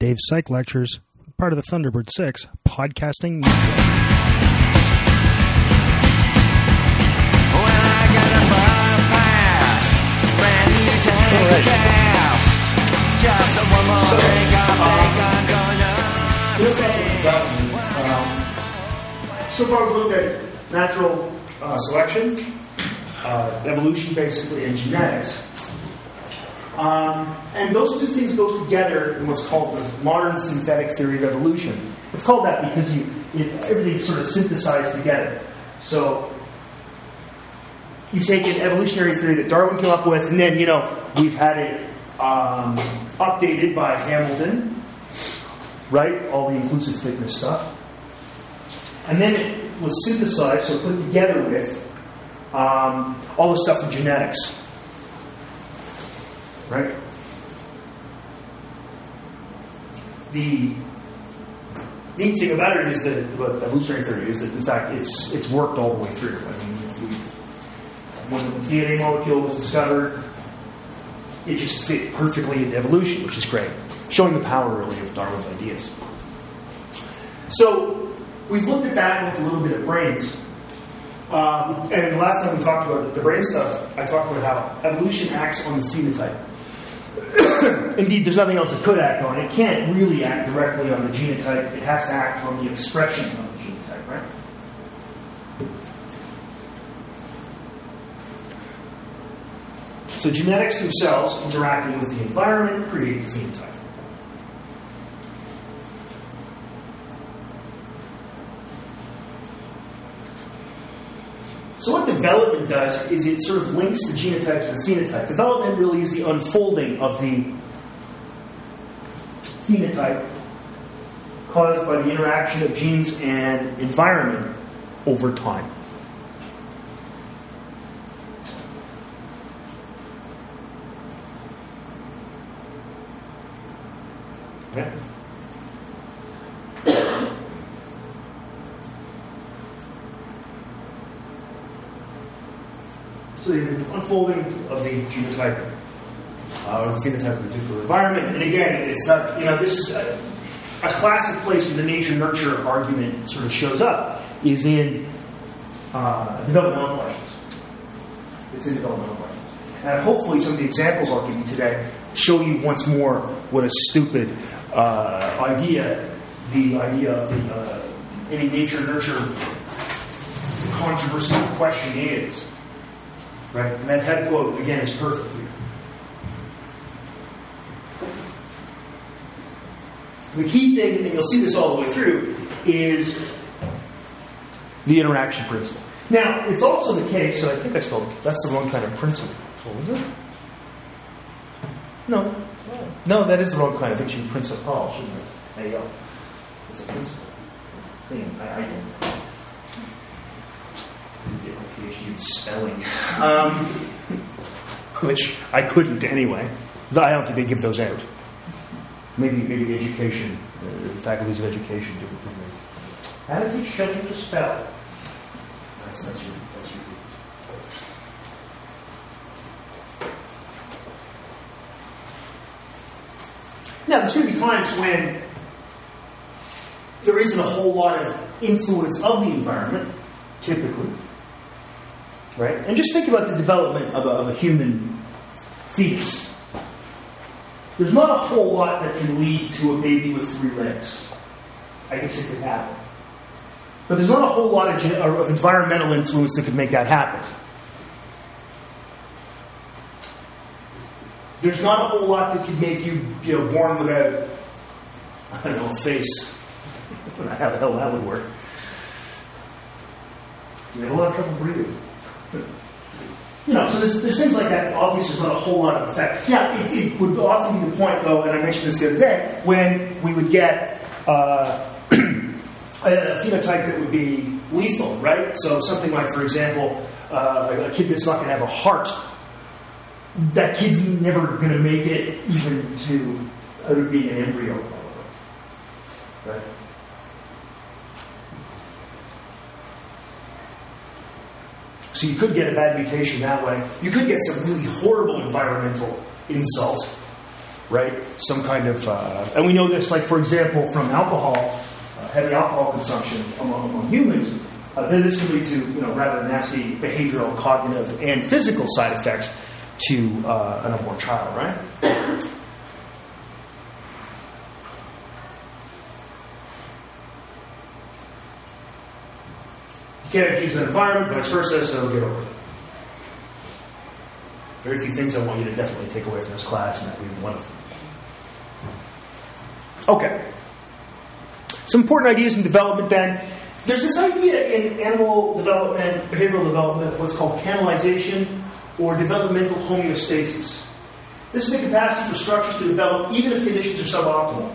Dave's Psych Lectures, part of the Thunderbird 6 podcasting network. When I got a brand new tank of Alright. gas. Just one more drink, I think I'm gonna so far, we've looked at natural uh, selection, uh, evolution, basically, and genetics. Um, and those two things go together in what's called the modern synthetic theory of evolution. It's called that because you, everything's sort of synthesized together. So you take an evolutionary theory that Darwin came up with, and then you know we've had it um, updated by Hamilton, right? All the inclusive fitness stuff. And then it was synthesized, so put together with um, all the stuff in genetics. Right? The neat thing about it is that evolutionary theory is that in fact it's it's worked all the way through. I mean, we, when the DNA molecule was discovered, it just fit perfectly into evolution, which is great, showing the power really of Darwin's ideas. So we've looked at that with a little bit of brains. Um, and the last time we talked about the brain stuff, I talked about how evolution acts on the phenotype. Indeed, there's nothing else it could act on. It can't really act directly on the genotype. It has to act on the expression of the genotype, right? So genetics themselves, interacting with the environment, create the phenotype. So what development does is it sort of links the genotype to the phenotype. Development really is the unfolding of the phenotype caused by the interaction of genes and environment over time. Okay. The unfolding of the genotype uh, or the phenotype of the particular environment. And again, it's not, you know, this is a, a classic place where the nature nurture argument sort of shows up is in uh, developmental questions. It's in developmental questions. And hopefully, some of the examples I'll give you today show you once more what a stupid uh, idea the idea of the uh, any nature nurture controversial question is. Right? And that head quote, again, is perfect here. The key thing, and you'll see this all the way through, is the interaction principle. Now, it's also the case, so I think I spelled, that's the wrong kind of principle. What was it? No. No, that is the wrong kind. I think principle, oh, shouldn't it? There you go. It's a principle thing. I, I PhD in spelling, um, which I couldn't anyway. I don't think they give those out. Maybe maybe education, uh, the faculties of education do it for me. How to teach children to spell? That's that's your that's your business. Now, there's going to be times when there isn't a whole lot of influence of the environment, typically. Right? And just think about the development of a, of a human fetus. There's not a whole lot that can lead to a baby with three legs. I guess it could happen. But there's not a whole lot of, of environmental influence that could make that happen. There's not a whole lot that could make you, you know, born without, I don't know, a face. I don't know how the hell that would work. You have a lot of trouble breathing. You know, so there's, there's things like that. Obviously, there's not a whole lot of effect. Yeah, it, it would often be the point, though, and I mentioned this the other day, when we would get uh, a phenotype that would be lethal, right? So something like, for example, uh, a kid that's not going to have a heart. That kid's never going to make it even to being an embryo. Right? So you could get a bad mutation that way. You could get some really horrible environmental insult right? Some kind of, uh, and we know this, like for example, from alcohol, uh, heavy alcohol consumption among, among humans. Uh, then this can lead to you know rather nasty behavioral, cognitive, and physical side effects to uh, an unborn child, right? Can't abuse an environment, vice versa, so get over it. Very few things I want you to definitely take away from this class, and that would be one of them. Okay. Some important ideas in development then. There's this idea in animal development, behavioral development, what's called canalization or developmental homeostasis. This is the capacity for structures to develop even if conditions are suboptimal.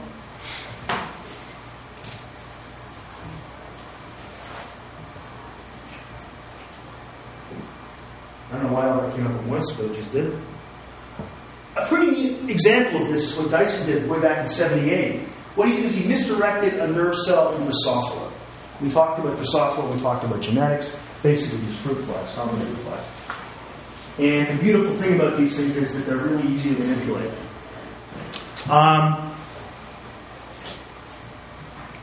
I don't know why all that came up at once, but it just did. A pretty neat example of this is what Dyson did way back in 78. What he did is he misdirected a nerve cell into Drosophila. We talked about Drosophila, we talked about genetics, basically these fruit flies, common fruit flies. And the beautiful thing about these things is that they're really easy to manipulate. Um,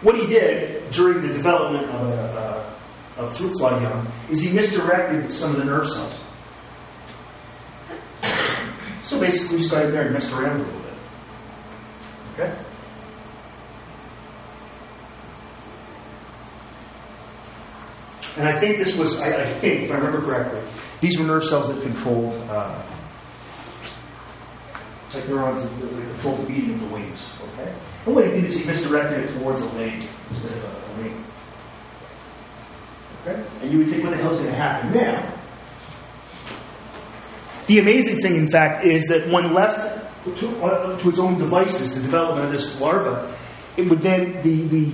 what he did during the development of, a, uh, of fruit fly young is he misdirected some of the nerve cells. So basically, we started there and messed around a little bit. Okay? And I think this was, I, I think, if I remember correctly, these were nerve cells that controlled, uh, it's like neurons that, that control the beating of the wings. Okay? And what he did is he misdirected it towards a leg instead of a, a wing. Okay? And you would think, what the hell's going to happen now? The amazing thing, in fact, is that when left to, uh, to its own devices, the development of this larva, it would then, the, the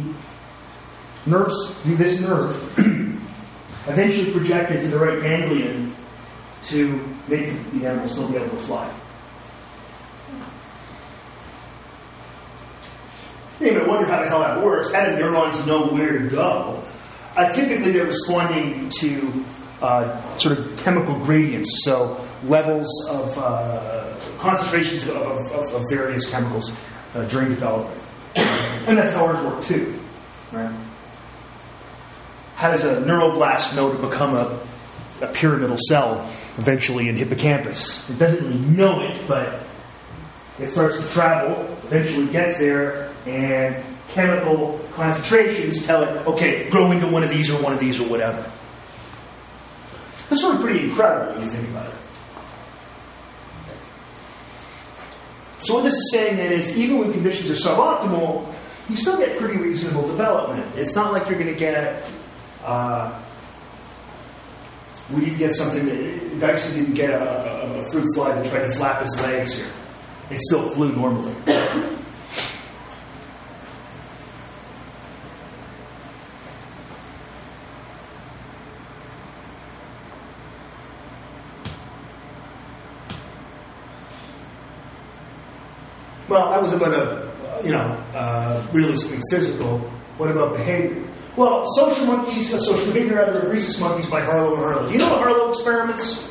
nerves, this nerve, eventually projected to the right ganglion to make the animal still be able to fly. You may wonder how the hell that works. How do neurons know where to go? Uh, typically, they're responding to uh, sort of chemical gradients, so levels of uh, concentrations of, of, of, various chemicals uh, during development. And that's how ours work too, right? How does a neuroblast know to become a, a pyramidal cell eventually in hippocampus? It doesn't really know it, but it starts to travel, eventually gets there, and chemical concentrations tell it, okay, grow into one of these or one of these or whatever. That's sort of pretty incredible when you think about it. So what this is saying then is even when conditions are suboptimal, you still get pretty reasonable development. It's not like you're going to get uh, we didn't get something that Dyson didn't get a, a, a, fruit fly that tried to flap its legs here. It still flew normally. Well, that was about a, you know, uh, really something physical. What about behavior? Well, social monkeys, uh, social behavior rather than rhesus monkeys by Harlow and Harlow. Do you know the Harlow experiments?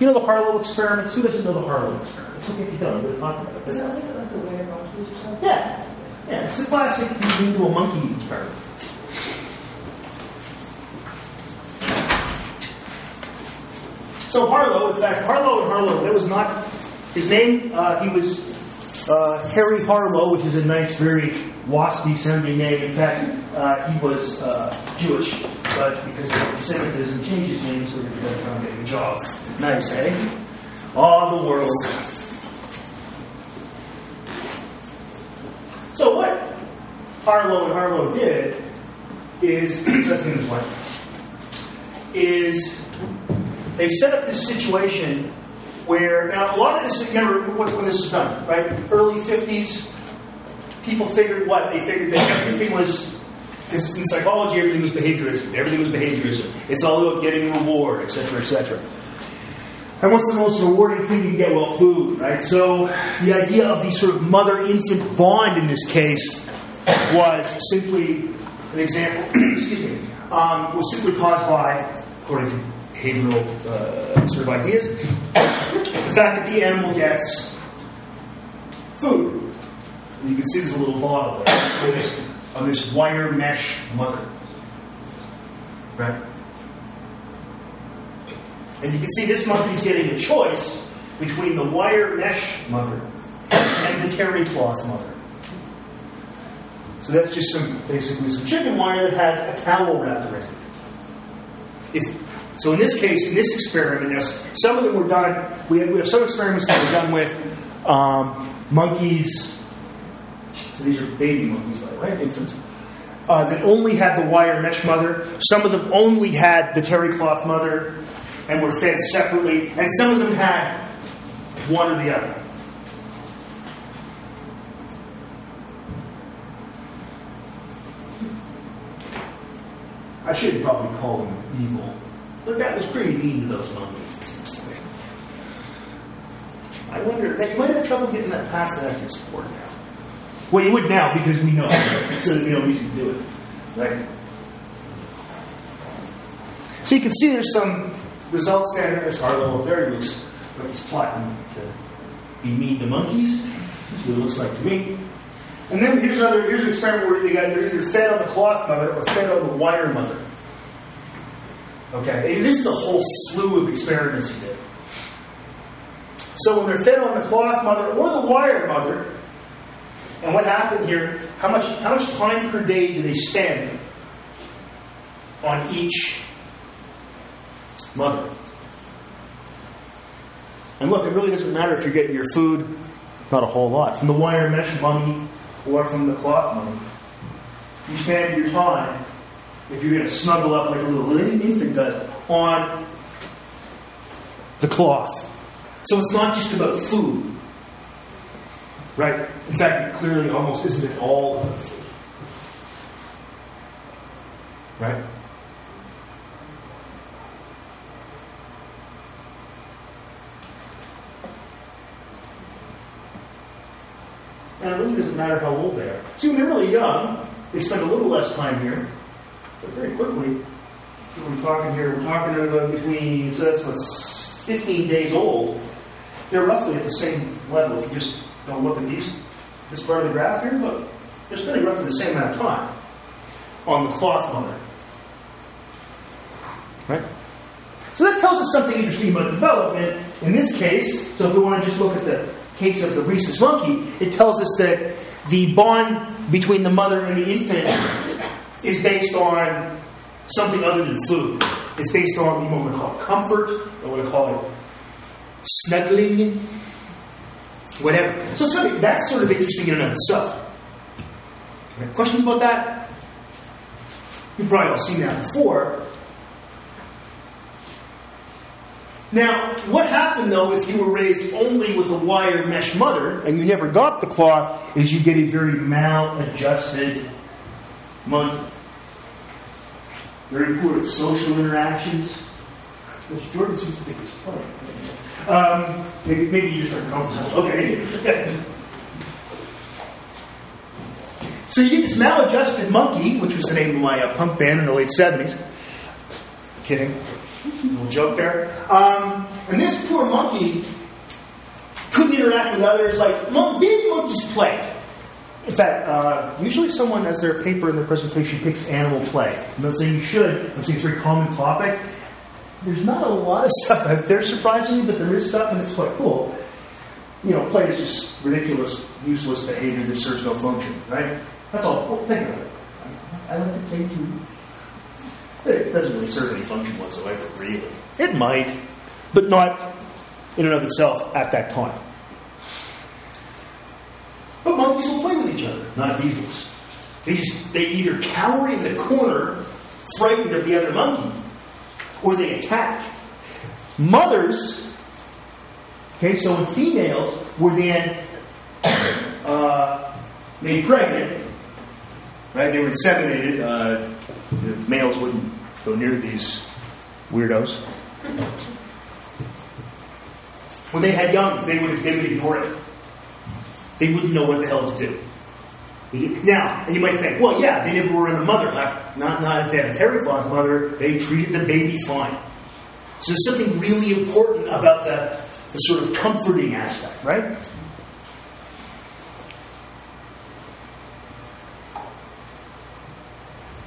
You know the Harlow experiments? Who doesn't know the Harlow experiments? Okay, if you don't, we're talking about it. Is that like, the weird monkeys or something? Yeah. Yeah, it's a classic you do a monkey experiment. So Harlow, in fact, Harlow and Harlow, that was not his name. Uh, he was uh, Harry Harlow, which is a nice, very waspy sounding name. In fact, uh, he was uh, Jewish, but because of anti-Semitism, changed his name so that he getting a job. Nice, eh? All the world. So what Harlow and Harlow did is, that's his wife, is they set up this situation where, now a lot of this, remember when this was done, right? Early 50s, people figured what? They figured that everything was, because in psychology, everything was behaviorism. Everything was behaviorism. It's all about getting reward, etc., etc. And what's the most rewarding thing you can get? Well, food, right? So the idea of the sort of mother-infant bond in this case was simply an example. excuse me. Um, was simply caused by, according to behavioral uh, sort of ideas, the fact that the animal gets food. And you can see there's a little bottle there on this, wire mesh mother. Right? And you can see this monkey's getting a choice between the wire mesh mother and the terry cloth mother. So that's just some basically some chicken wire that has a towel wrapped around it. It's, so in this case, in this experiment, now, some of them were done. We have, we have some experiments that were done with um, monkeys. So these are baby monkeys, by the way, infants. Uh, that only had the wire mesh mother. Some of them only had the terry cloth mother and were fed separately, and some of them had one or the other. I should probably call them evil. But that was pretty mean to those monkeys, it seems to me. I wonder that you might have trouble getting that past the ethics board now. Well, you would now because we know, so there's no reason to do it, right? So you can see there's some results there. There's Harlow up there. He looks like he's plotting to be mean to monkeys. That's what it looks like to me. And then here's another here's an experiment where they got they're either fed on the cloth mother or fed on the wire mother. Okay, this is a whole slew of experiments he did. So when they're fed on the cloth mother or the wire mother, and what happened here? How much how much time per day do they spend on each mother? And look, it really doesn't matter if you're getting your food, not a whole lot, from the wire mesh monkey or from the cloth monkey. You spend your time, if you're going to snuggle up like a little infant does, on the cloth. So it's not just about food. Right? In fact, it clearly almost isn't at all about food. Right? And it really doesn't matter how old they are. See, when they're really young, they spend a little less time here, but very quickly, we're talking here, we're talking about between, so that's what's 15 days old, they're roughly at the same level. If you just don't look at these, this part of the graph here, look, they're spending roughly the same amount of time on the cloth mother. Right? So that tells us something interesting about development. In this case, so if we want to just look at the case of the rhesus monkey, it tells us that the bond between the mother and the infant is based on something other than food. It's based on what we want to call comfort, or what we call it snuggling, whatever. So something that's sort of interesting in and of itself. Questions about that? You've probably all seen that before. Now, what happened though if you were raised only with a wire mesh mother and you never got the cloth is you get a very maladjusted monkey. Very at social interactions, which Jordan seems to think is funny. Um, maybe, maybe you just aren't comfortable. Okay. so you get this maladjusted monkey, which was the name of my uh, punk band in the late 70s. Kidding. Little joke there. Um, and this poor monkey couldn't interact with others like mon- baby monkeys play. In fact, uh, usually someone, as their paper in their presentation, picks animal play. I'm not saying you should. I'm saying it's a very common topic. There's not a lot of stuff out there, surprisingly, but there is stuff, and it's quite cool. You know, play is just ridiculous, useless behavior that serves no function, right? That's all. Well, think of it. I like to play too. It doesn't really serve any function whatsoever, really. It might, but not in and of itself at that time. But monkeys will play with each other, not beagles. They just they either cower in the corner, frightened of the other monkey, or they attack. Mothers, okay, so when females were then uh, made pregnant, right? They were inseminated. Uh, the males wouldn't go near these weirdos. When they had young, they would they would ignore it. They wouldn't know what the hell to do. Now, and you might think, well, yeah, they never were in a mother. Not, not, not if they had a terry cloth mother, they treated the baby fine. So there's something really important about the, the sort of comforting aspect, right?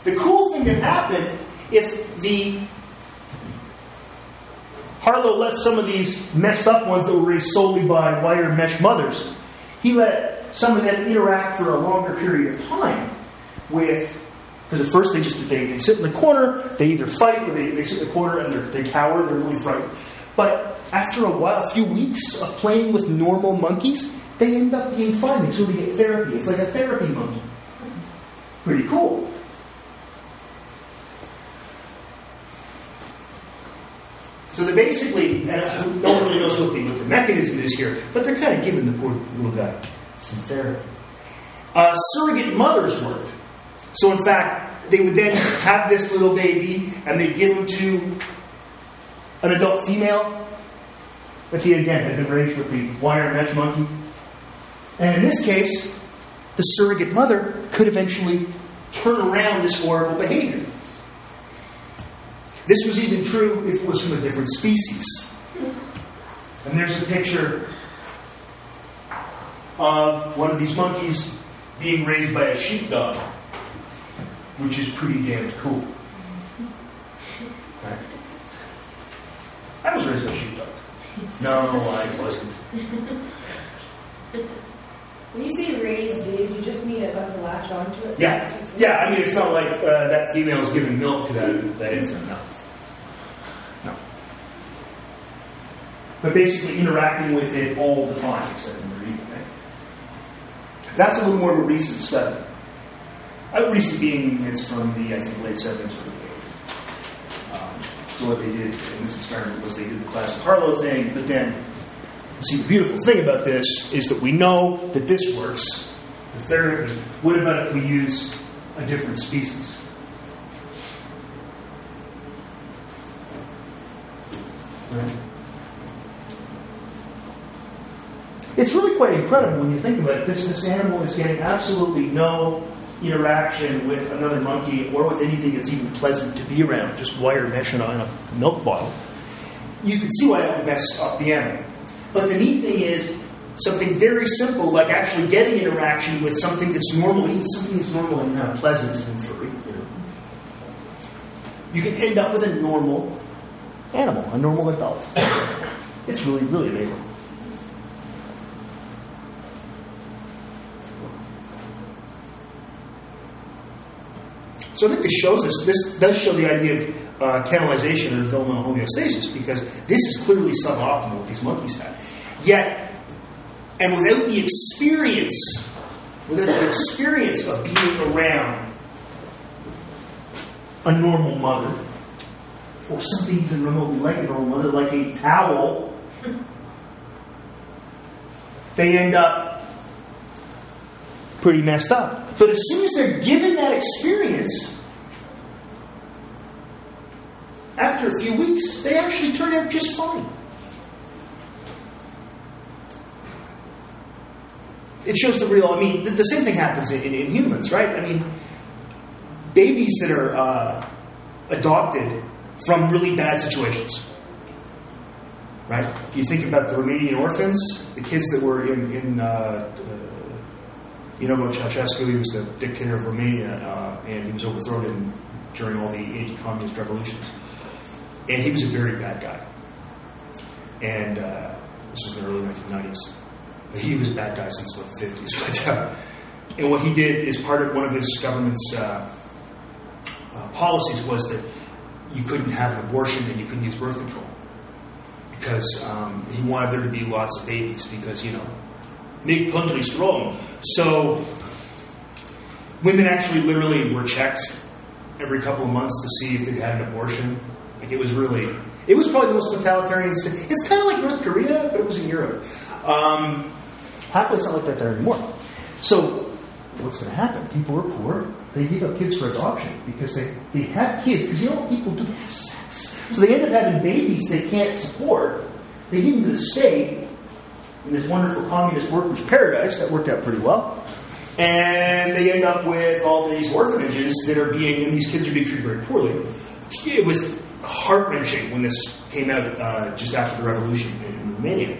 The cool thing that happened if the Harlow let some of these messed up ones that were raised solely by wire mesh mothers he let some of them interact for a longer period of time with because at first they just they, they sit in the corner, they either fight or they, they sit in the corner and they cower, they're really frightened. But after a while, a few weeks of playing with normal monkeys, they end up being fine. They sort of get therapy. It's like a therapy monkey. Pretty cool. So they basically, and no one really knows what the, what the mechanism is here, but they're kind of giving the poor little guy some therapy. Uh, surrogate mothers worked. So, in fact, they would then have this little baby and they'd give him to an adult female that he, again, had been raised with the wire mesh monkey. And in this case, the surrogate mother could eventually turn around this horrible behavior. This was even true if it was from a different species. And there's a picture of one of these monkeys being raised by a sheepdog, which is pretty damn cool. Right? I was raised by a sheepdog. No, I wasn't. When you say raised, did you just mean it got to latch onto it? Yeah, yeah. I mean, it's not like uh, that female is giving milk to that that infant. No, no. But basically, interacting with it all the time, except when they're eating. That's a little more of a recent study. Uh, recent being it's from the I think late seventies or the eighties. Um, so what they did in this experiment was they did the classic Harlow thing, but then See, the beautiful thing about this is that we know that this works, the therapy. What about if we use a different species? Right? It's really quite incredible when you think about it. This, this animal is getting absolutely no interaction with another monkey or with anything that's even pleasant to be around, just wire meshing on a milk bottle. You can see why that would mess up the animal. But the neat thing is something very simple, like actually getting interaction with something that's normal, even something that's normal and uh, pleasant and furry. You, know. you can end up with a normal animal, a normal adult. It's really, really amazing. So I think this shows us, this does show the idea of uh, canalization or developmental homeostasis because this is clearly suboptimal what these monkeys had. Yet, and without the experience, without the experience of being around a normal mother, or something even remotely like a normal mother, like a towel, they end up pretty messed up. But as soon as they're given that experience, after a few weeks, they actually turn out just fine. It shows the real, I mean, the, the same thing happens in, in, in, humans, right? I mean, babies that are uh, adopted from really bad situations, right? You think about the Romanian orphans, the kids that were in, in uh, you know about Ceausescu, he was the dictator of Romania, uh, and he was overthrown in, during all the anti-communist revolutions. And he was a very bad guy. And uh, this was in the early 1990s. He was a bad guy since what the 50s. But uh, and what he did is part of one of his government's uh, uh, policies was that you couldn't have an abortion and you couldn't use birth control because um, he wanted there to be lots of babies because you know make country strong. So women actually literally were checked every couple of months to see if they had an abortion. Like it was really, it was probably the most totalitarian. It's kind of like North Korea, but it was in Europe. Um, happily, it's not like that there anymore. So what's going to happen? People are poor. They give up kids for adoption because they, they have kids. Because you know what people do? They have sex. So they end up having babies they can't support. They give them to the state in this wonderful communist workers' paradise. That worked out pretty well. And they end up with all these orphanages that are being, and these kids are being treated very poorly. It was heart wrenching when this came out uh, just after the revolution in Romania.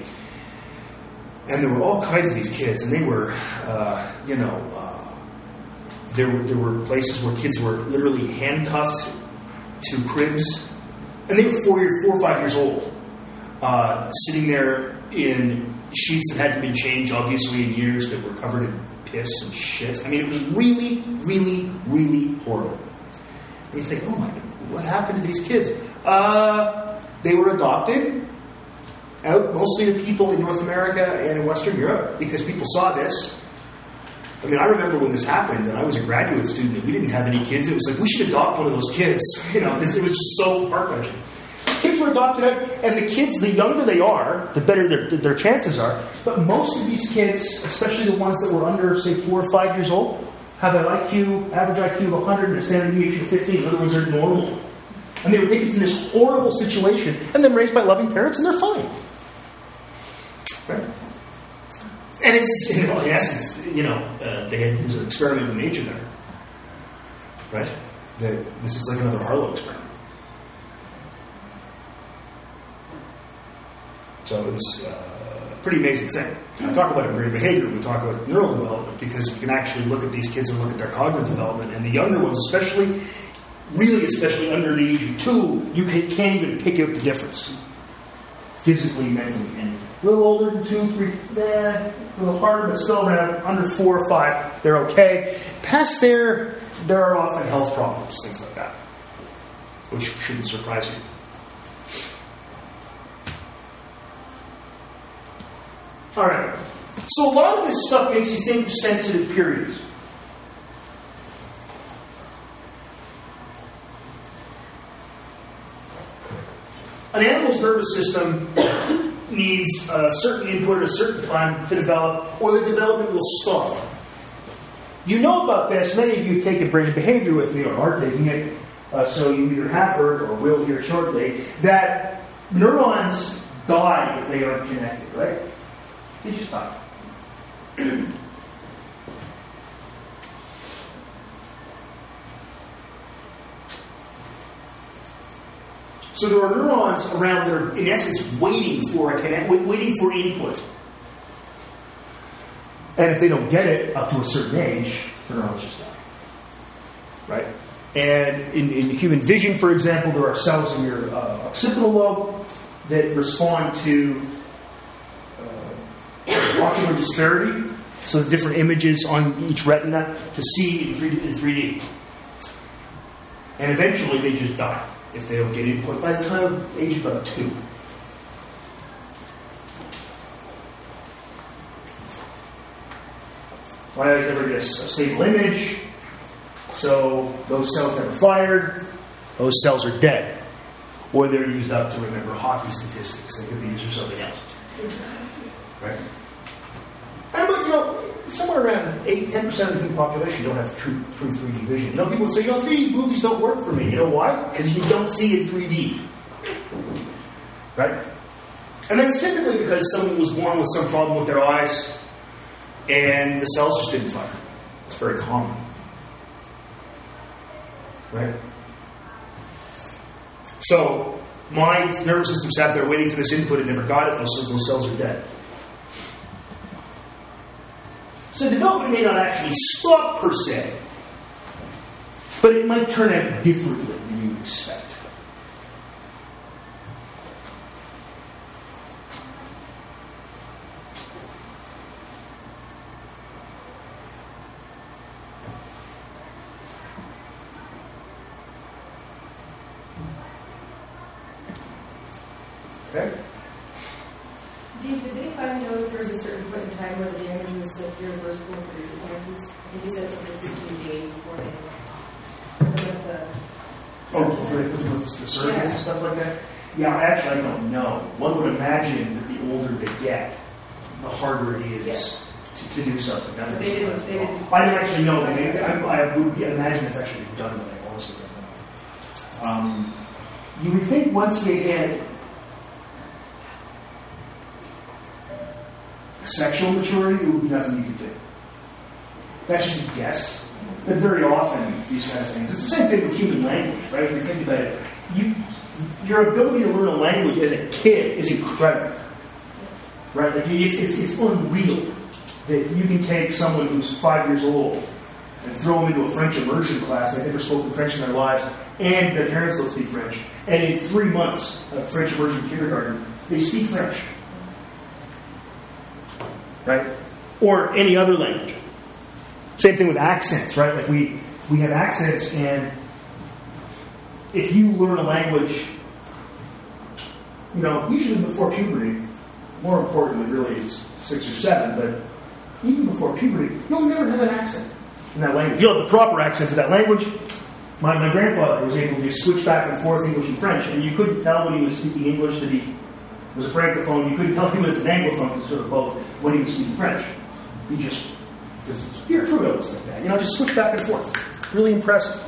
And there were all kinds of these kids, and they were, uh, you know, uh, there were there were places where kids were literally handcuffed to cribs, and they were four, year, four or five years old, uh, sitting there in sheets that hadn't been changed, obviously in years, that were covered in piss and shit. I mean, it was really, really, really horrible. And you think, oh my, God, what happened to these kids? Uh, they were adopted out mostly to people in North America and in Western Europe because people saw this. I mean, I remember when this happened, and I was a graduate student, and we didn't have any kids. It was like we should adopt one of those kids, you know, because it was just so heart wrenching. Kids were adopted out, and the kids, the younger they are, the better their, their chances are. But most of these kids, especially the ones that were under, say, four or five years old, have an IQ, average IQ of 100 and a standard deviation of 15. In other words, they're normal. And they were taken from this horrible situation and then raised by loving parents, and they're fine. Right? And it's, you know, in essence, you know, uh, they had was an experiment with nature there. Right? That this is like another Harlow experiment. So it was uh, a pretty amazing thing. I talk about brain behavior, we talk about neural development, because you can actually look at these kids and look at their cognitive development, and the younger ones, especially, really especially under the age of two, you can, can't even pick out the difference. Physically, mentally, and a little older than two, three, eh, a little harder, but still around under four or five, they're okay. Past there, there are often health problems, things like that, which shouldn't surprise you. All right. So a lot of this stuff makes you think of sensitive periods. An animal's nervous system needs a certain input at a certain time to develop, or the development will stop. You know about this. Many of you have taken brain behavior with me, or are taking it, uh, so you either have heard or will hear shortly, that neurons die if they aren't connected, right? They you die. So there are neurons around that are, in essence, waiting for a connect, waiting for input. And if they don't get it up to a certain age, the neurons just die. Right? And in, in human vision, for example, there are cells in your uh, occipital lobe that respond to ocular disparity, so the different images on each retina to see in 3D. In 3D. And eventually they just die if they don't get input by the time of age about two. My eyes never get a stable image, so those cells never fired. Those cells are dead, or they're used up to remember hockey statistics. They could be used for something else, right? And but you know, somewhere around 8 10 percent of the human population don't have true true 3D vision. You know, people say, "You know, 3D movies don't work for me." You know why? Because you don't see in 3D, right? And that's typically because someone was born with some problem with their eyes, and the cells just didn't fire. It's very common, right? So my nervous system sat there waiting for this input and never got it. Those cells are dead. So development may not actually stop per se, but it might turn out differently than you expect. Okay? Dave, did they find out if there was a certain point in time where the damage was like irreversible and produces monkeys? I think you said it was like 15 days before they. With the, Oh, for the, with the surveys and stuff like that? Yeah, actually, I don't know. One would imagine that the older they get, the harder it is to, to do something. That But would they didn't- they didn't- I don't actually know. I, I, I would imagine it's actually done, but I honestly don't know. Um, you would think once they had sexual maturity, there would be nothing you could do. That's just a guess. But very often, these kinds of things. It's the same thing with human language, right? If you think about it, you, your ability to learn a language as a kid is incredible, right? Like it's, it's, it's unreal that you can take someone who's five years old and throw them into a French immersion class. They've never spoken French in their lives, and their parents don't speak French. And in three months of French immersion kindergarten, they speak French. Right? Or any other language. Same thing with accents, right? Like we, we have accents, and if you learn a language, you know, usually before puberty, more importantly, really, six or seven, but even before puberty, you'll never have an accent in that language. You'll have the proper accent for that language. My, my grandfather was able to just switch back and forth English and French, and you couldn't tell when he was speaking English that he was a francophone. You couldn't tell he was an anglophone, because sort of both, when he was speaking French. He just, Pierre Trudeau was like that. You know, just switch back and forth. Really impressive.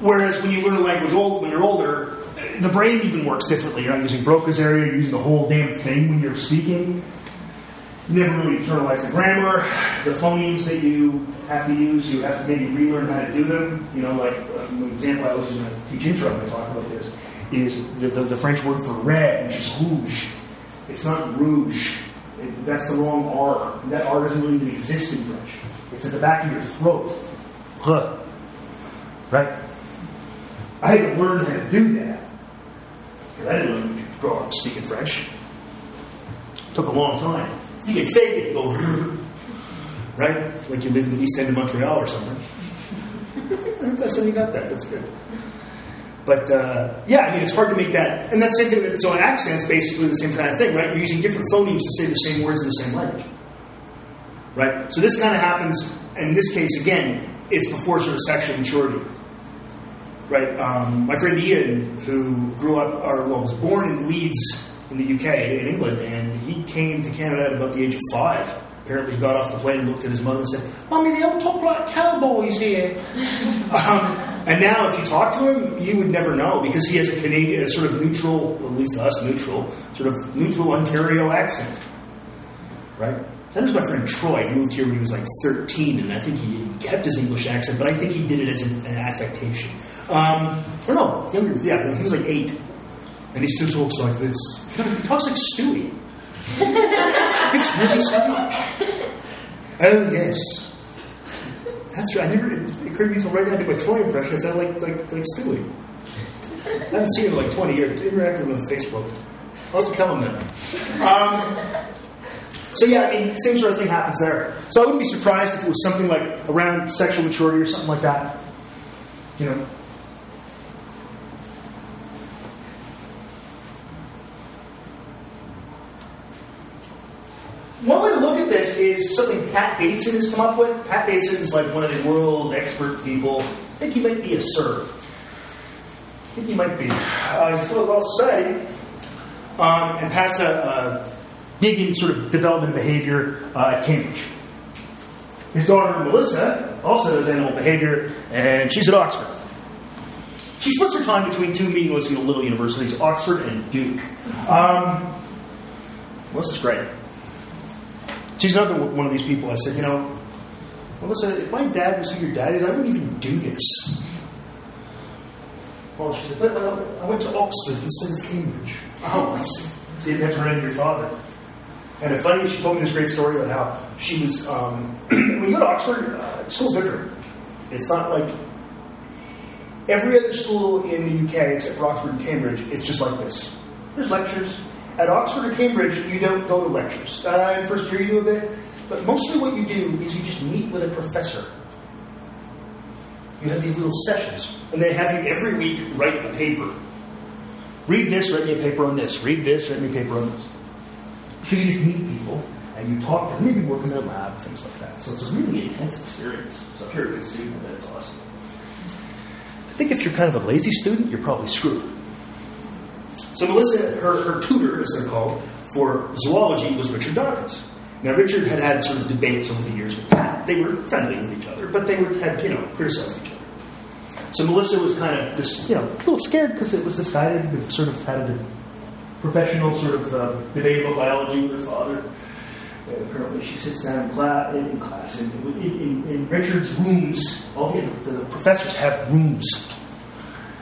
Whereas when you learn a language old, when you're older, the brain even works differently. You're not using Broca's area, you're using the whole damn thing when you're speaking. You never really internalize the grammar, the phonemes that you have to use. You have to maybe relearn how to do them. You know, like um, the example I was using to teach intro when I talk about this is the, the, the French word for red, which is rouge. It's not rouge. It, that's the wrong R. That R doesn't really even exist in French. It's at the back of your throat. Right? I had to learn how to do that. Because I didn't learn to grow up speaking French. It took a long time. You can fake it, go, right? Like you live in the east end of Montreal or something. That's when you got that. That's good. But uh, yeah, I mean, it's hard to make that. And that's the same thing. So accent's basically the same kind of thing, right? You're using different phonemes to say the same words in the same language. Right? So this kind of happens, and in this case, again, it's before sort of sexual maturity right? Um, my friend Ian, who grew up, or well, was born in Leeds in the UK, in England, and he came to Canada at about the age of five. Apparently, he got off the plane and looked at his mother and said, "Mommy, the old top black cowboy's here." um, and now, if you talk to him, you would never know because he has a Canadian, a sort of neutral, at least to us, neutral, sort of neutral Ontario accent, right? Then there's my friend Troy. He moved here when he was like 13, and I think he kept his English accent, but I think he did it as an, an affectation. Um, or no, younger, yeah, he was like eight, and he still talks like this. He talks like Stewie. it's really strange. Oh yes, that's right. I never until right now. I did my Troy impression. It sounded like like like Stewie. I haven't seen him in like 20 years. Interact with him on Facebook. I'll have to tell him that. Um, so yeah, I mean, same sort of thing happens there. So I wouldn't be surprised if it was something like around sexual maturity or something like that. You know. One way to look at this is something Pat Bateson has come up with. Pat Bateson is like one of the world expert people. I think he might be a sir. I think he might be. Uh, he's a Philip Society. Um, and Pat's a, a big in sort of development behavior uh, at Cambridge. His daughter Melissa also does animal behavior, and she's at Oxford. She splits her time between two meaningless little universities, Oxford and Duke. Um, Melissa's great. She's another one of these people. I said, you know, Melissa, if my dad was who your dad is, I wouldn't even do this. Well, she said, but I went to Oxford instead of Cambridge. Oh, I see. So you didn't have to run into your father. And it's funny, she told me this great story about how she was, um, when you go to Oxford, uh, school's different. It's not like every other school in the UK except for Oxford and Cambridge, it's just like this. There's lectures. At Oxford or Cambridge, you don't go to lectures. Uh, first year you do a bit, but mostly what you do is you just meet with a professor. You have these little sessions, and they have you every week write a paper. Read this, write me a paper on this. Read this, write me a paper on this. So you just meet people and you talk to them, maybe work in their lab, things like that. So it's a really intense experience. So if you're a good student, then it's awesome. I think if you're kind of a lazy student, you're probably screwed. So Melissa, her, her tutor, as they're called, for zoology was Richard Dawkins. Now Richard had had sort of debates over the years with Pat. They were friendly with each other, but they had you know criticized each other. So Melissa was kind of just you know a little scared because it was this guy that sort of had a professional sort of uh, debate about biology with her father. And apparently, she sits down in class. In, class in, in, in, Richard's rooms, all the, the, professors have rooms,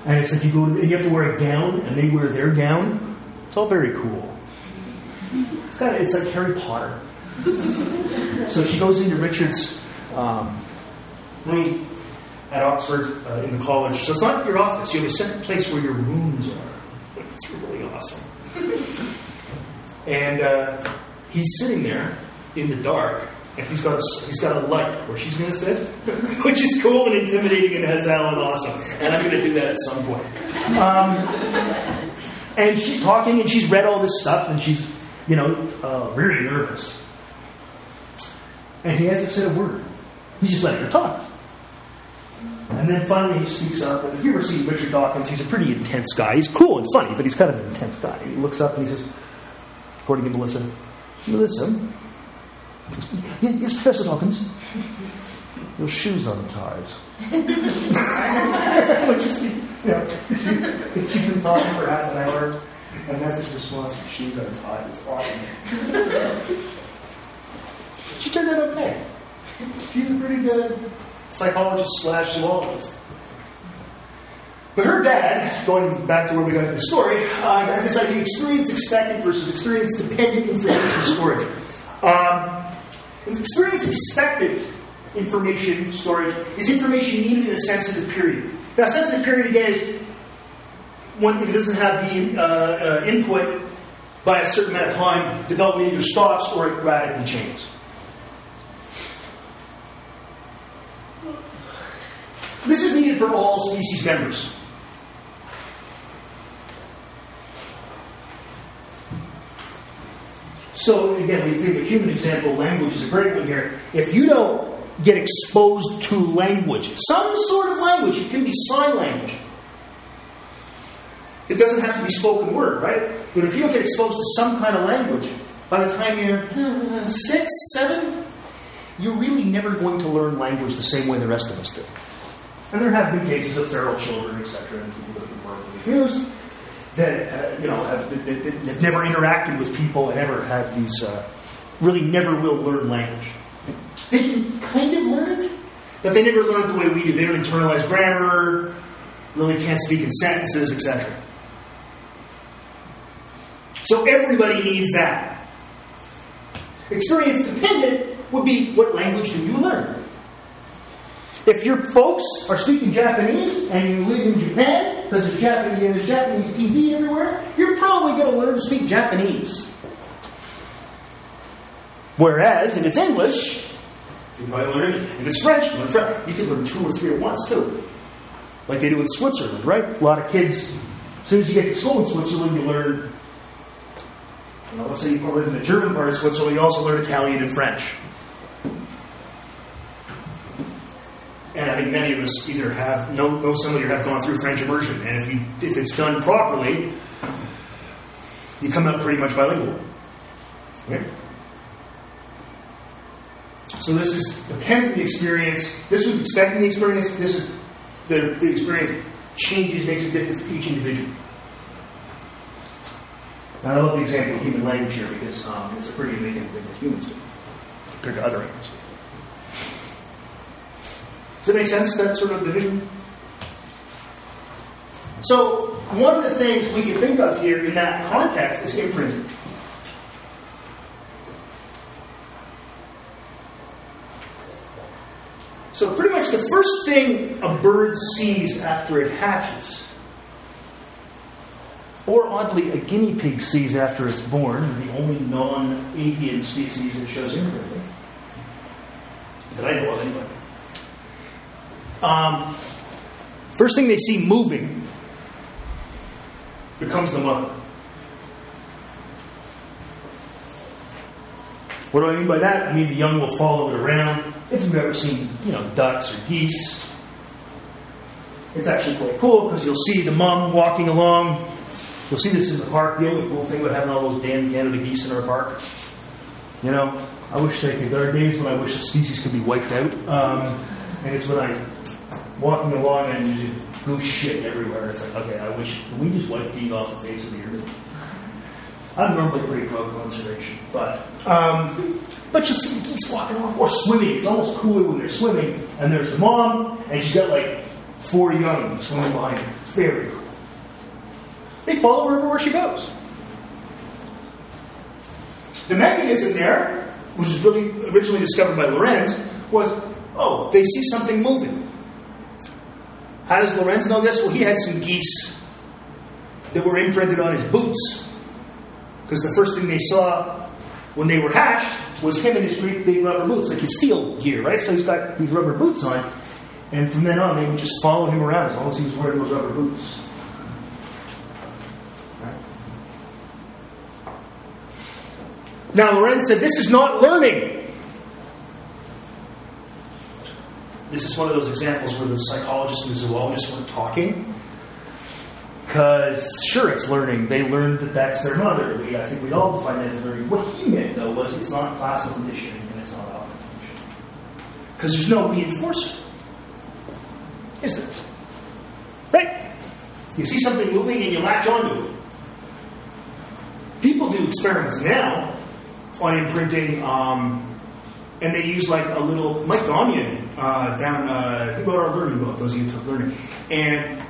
and it's like you go and you have to wear a gown, and they wear their gown. It's all very cool. It's kind of it's like Harry Potter. so she goes into Richard's um, room at Oxford uh, in the college. So it's not your office. You have a separate place where your rooms are. It's really awesome. and uh, he's sitting there in the dark, and he's got a, he's got a light where she's going to sit, which is cool and intimidating and has and awesome. And I'm going to do that at some point. Um, and she's talking, and she's read all this stuff, and she's, you know, uh, very nervous. And he hasn't said a word. He's just letting her talk. And then finally he speaks up. And if you ever see Richard Dawkins, he's a pretty intense guy. He's cool and funny, but he's kind of an intense guy. He looks up and he says, according to Melissa, Melissa, "Ye- yes, Professor Dawkins, your shoes untied. Which is, you know, she, she's been talking for half an hour, and that's his response. Your shoes untied. It's awesome. she turned out okay. She's a pretty good psychologist slash zoologist. But her dad, going back to where we got the story, uh, had this idea experience expected versus experience dependent information storage. Um, experience expected information storage is information needed in a sensitive period. Now, sensitive period again is when if it doesn't have the uh, uh, input by a certain amount of time, development either stops or it radically changes. This is needed for all species members. So again, we think a human example, language is a great one here. If you don't get exposed to language, some sort of language, it can be sign language. It doesn't have to be spoken word, right? But if you don't get exposed to some kind of language, by the time you're uh, six, seven, you're really never going to learn language the same way the rest of us do. And there have been cases of feral children, etc., and people that have been verbally abused that uh, you know have, that, that, have never interacted with people and ever had these uh, really never will learn language. They can kind of learn it, but they never learn it the way we do. They don't internalize grammar, really can't speak in sentences, etc. So everybody needs that. Experience dependent would be what language do you learn? If your folks are speaking Japanese and you live in Japan, because there's Japanese, there's Japanese TV everywhere, you're probably going to learn to speak Japanese. Whereas if it's English, you might learn. If it's French, you learn French. You can learn two or three at once too, like they do in Switzerland, right? A lot of kids, as soon as you get to school in Switzerland, you learn. You know, let's say you live in the German part of Switzerland, you also learn Italian and French. And I think many of us either have know, know somebody or have gone through French immersion. And if you if it's done properly, you come out pretty much bilingual. Okay? So this is depends on the experience. This was expecting the experience. This is the, the experience changes, makes a difference for each individual. And I love the example of human language here because um, it's a pretty amazing thing that humans do compared to other animals. Does it make sense, that sort of division? So, one of the things we can think of here in that context is imprinting. So, pretty much the first thing a bird sees after it hatches, or oddly, a guinea pig sees after it's born, the only non avian species that shows imprinting, that I know of anyway. Um, first thing they see moving becomes the mother. What do I mean by that? I mean the young will follow it around. If you've ever seen, you know, ducks or geese, it's actually quite cool because you'll see the mom walking along. You'll see this in the park. The only cool thing about having all those damn Canada geese in our park, you know, I wish they could. There are days when I wish the species could be wiped out, um, and it's when I'm walking along and you just goose shit everywhere. It's like, okay, I wish can we just wipe these off the face of the earth. I'm normally pretty pro conservation, but um, but you'll see the geese walking along or swimming. It's almost cooler when they're swimming, and there's the mom, and she's got like four young swimming behind her. It's very cool. They follow her everywhere she goes. The mechanism there, which was really originally discovered by Lorenz, was Oh, they see something moving. How does Lorenz know this? Well, he had some geese that were imprinted on his boots. Because the first thing they saw when they were hatched was him in his great big rubber boots, like his field gear, right? So he's got these rubber boots on. And from then on, they would just follow him around as long as he was wearing those rubber boots. Now, Lorenz said, This is not learning. This is one of those examples where the psychologist and the zoologist weren't talking. Because, sure, it's learning. They learned that that's their mother. We, I think we'd all define that as learning. What he meant, though, was it's not classical conditioning and it's not outcome conditioning. Because there's no reinforcer. Is there? Right? You see something moving and you latch onto it. People do experiments now on imprinting, um, and they use like a little Mike Domjan uh, down. Uh, he wrote our learning book. Those of you who took learning, and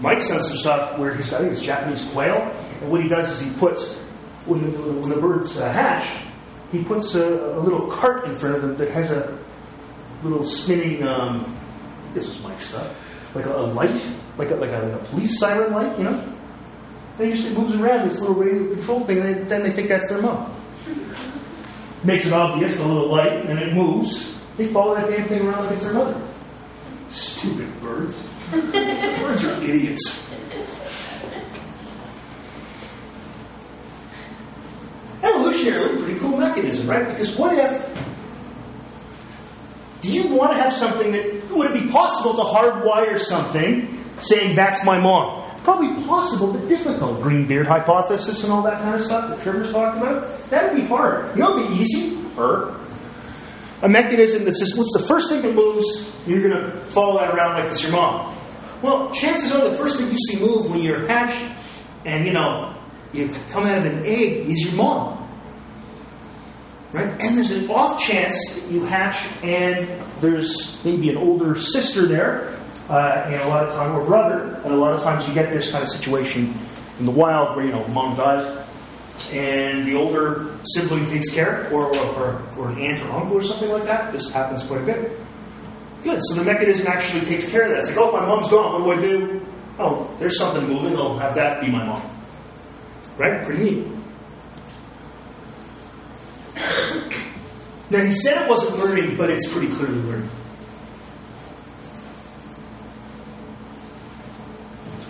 Mike's done some stuff where he's got I think it's Japanese quail, and what he does is he puts when the, when the birds uh, hatch, he puts a, a little cart in front of them that has a little spinning. Um, this was Mike's stuff, like a, a light, like a, like a, like a police siren light, you know. And he just moves around this little radio control thing, and then, then they think that's their mom. Makes it obvious, the little light, and it moves. They follow that damn thing around like it's their mother. Stupid birds. birds are idiots. Evolutionarily, pretty cool mechanism, right? Because what if do you want to have something that would it be possible to hardwire something saying that's my mom? Probably possible, but difficult. Green beard hypothesis and all that kind of stuff that Trevor's talked about. That would be hard. You know, it'd be easy. Or a mechanism that says, "What's the first thing that moves?" You're going to follow that around like it's your mom. Well, chances are the first thing you see move when you're hatched, and you know, you come out of an egg is your mom. Right? And there's an off chance that you hatch and there's maybe an older sister there, uh, and a lot of time or brother, and a lot of times you get this kind of situation in the wild where you know mom dies, and the older sibling takes care, or or, or an aunt or uncle or something like that. This happens quite a bit. Good. So the mechanism actually takes care of that. It's like, oh, my mom's gone. What do I do? Oh, there's something moving. I'll have that be my mom. Right? Pretty neat. Now, he said it wasn't learning, but it's pretty clearly learning.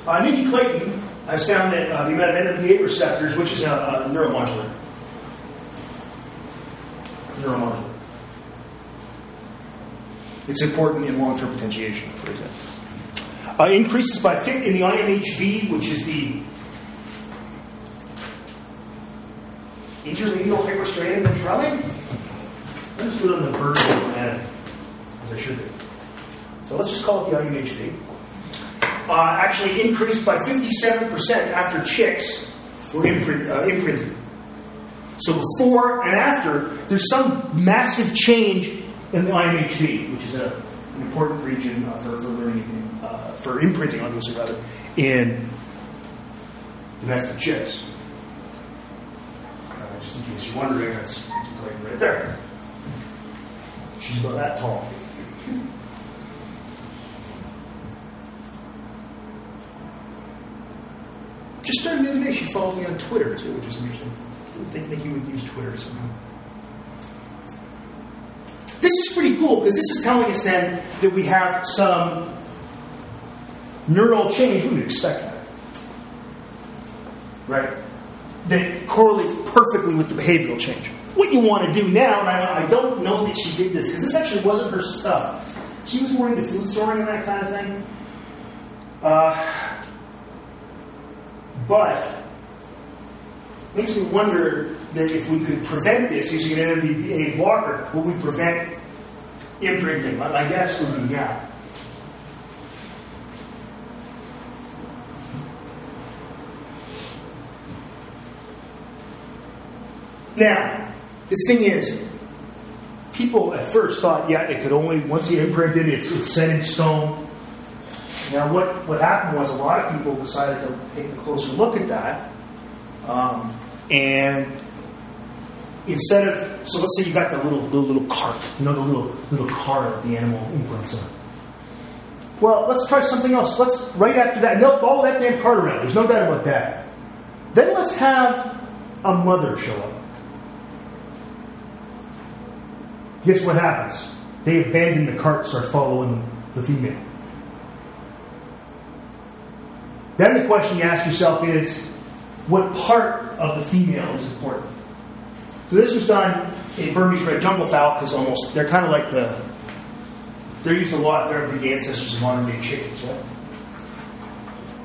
Uh, Nikki Clayton has found that uh, the amount of NMDA receptors, which is a, a neuromodulator, neuromodulator, it's important in long-term potentiation, for example. Uh, increases by 50 in the IMHV, which is the intermedial hyperstriatum ventrale. Let's do it on the vertical anatomy, as I should do. So let's just call it the IMHV. Uh, actually increased by 57% after chicks were imprint, uh, imprinted. So before and after, there's some massive change in the IMHV, which is a, an important region uh, for, for learning, uh, for imprinting or rather, in domestic chicks. Uh, just in case you're wondering, that's right there. She's about that tall. Just started the other day, she followed me on Twitter too, which is interesting. I didn't think Nikki would use Twitter somehow. This is pretty cool because this is telling us then that we have some neural change. We would expect that. Right? That correlates perfectly with the behavioral change. What you want to do now, and I, I don't know that she did this because this actually wasn't her stuff. She was more into food storing and that kind of thing. Uh, but it makes me wonder that if we could prevent this using an NMDA blocker, would we prevent imprinting? My guess would be yeah. Now, the thing is, people at first thought, yeah, it could only once you imprint it, it's, it's set in stone. Now, what, what happened was a lot of people decided to take a closer look at that, um, and instead of so let's say you got the little little, cart, you know the little little car that the animal imprints on. Well, let's try something else. Let's right after that, and they'll follow that damn cart around. There's no doubt about that. Then let's have a mother show up. Guess what happens? They abandon the cart, start following the female. Then the question you ask yourself is, what part of the female is important? So this was done in Burmese red jungle fowl because almost they're kind of like the they're used a lot. They're the ancestors of modern day chickens. Right?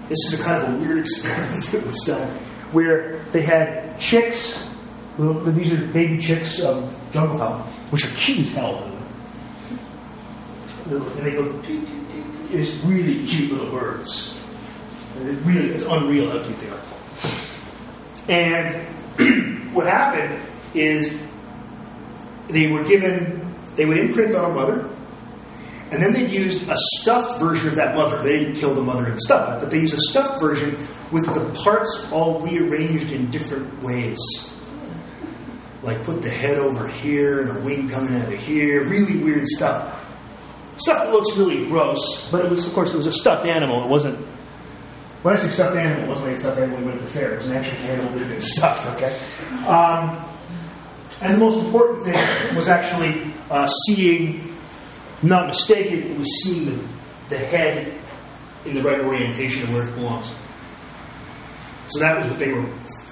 This is a kind of a weird experiment that was done where they had chicks. These are baby chicks of jungle fowl, which are cute as hell. And they go. It's really cute little birds. It really, it's unreal how cute they are. And what happened is they were given, they would imprint on a mother, and then they used a stuffed version of that mother. They didn't kill the mother and stuff it, but they used a stuffed version with the parts all rearranged in different ways. Like put the head over here and a wing coming out of here. Really weird stuff. Stuff that looks really gross, but it was, of course, it was a stuffed animal. It wasn't. When I say stuffed animal, it wasn't like a stuffed animal we went to the fair. It was an actual animal that had been stuffed. Okay. Um, and the most important thing was actually uh, seeing, not mistaken, it was seeing the, the head in the right orientation of where it belongs. So that was what they were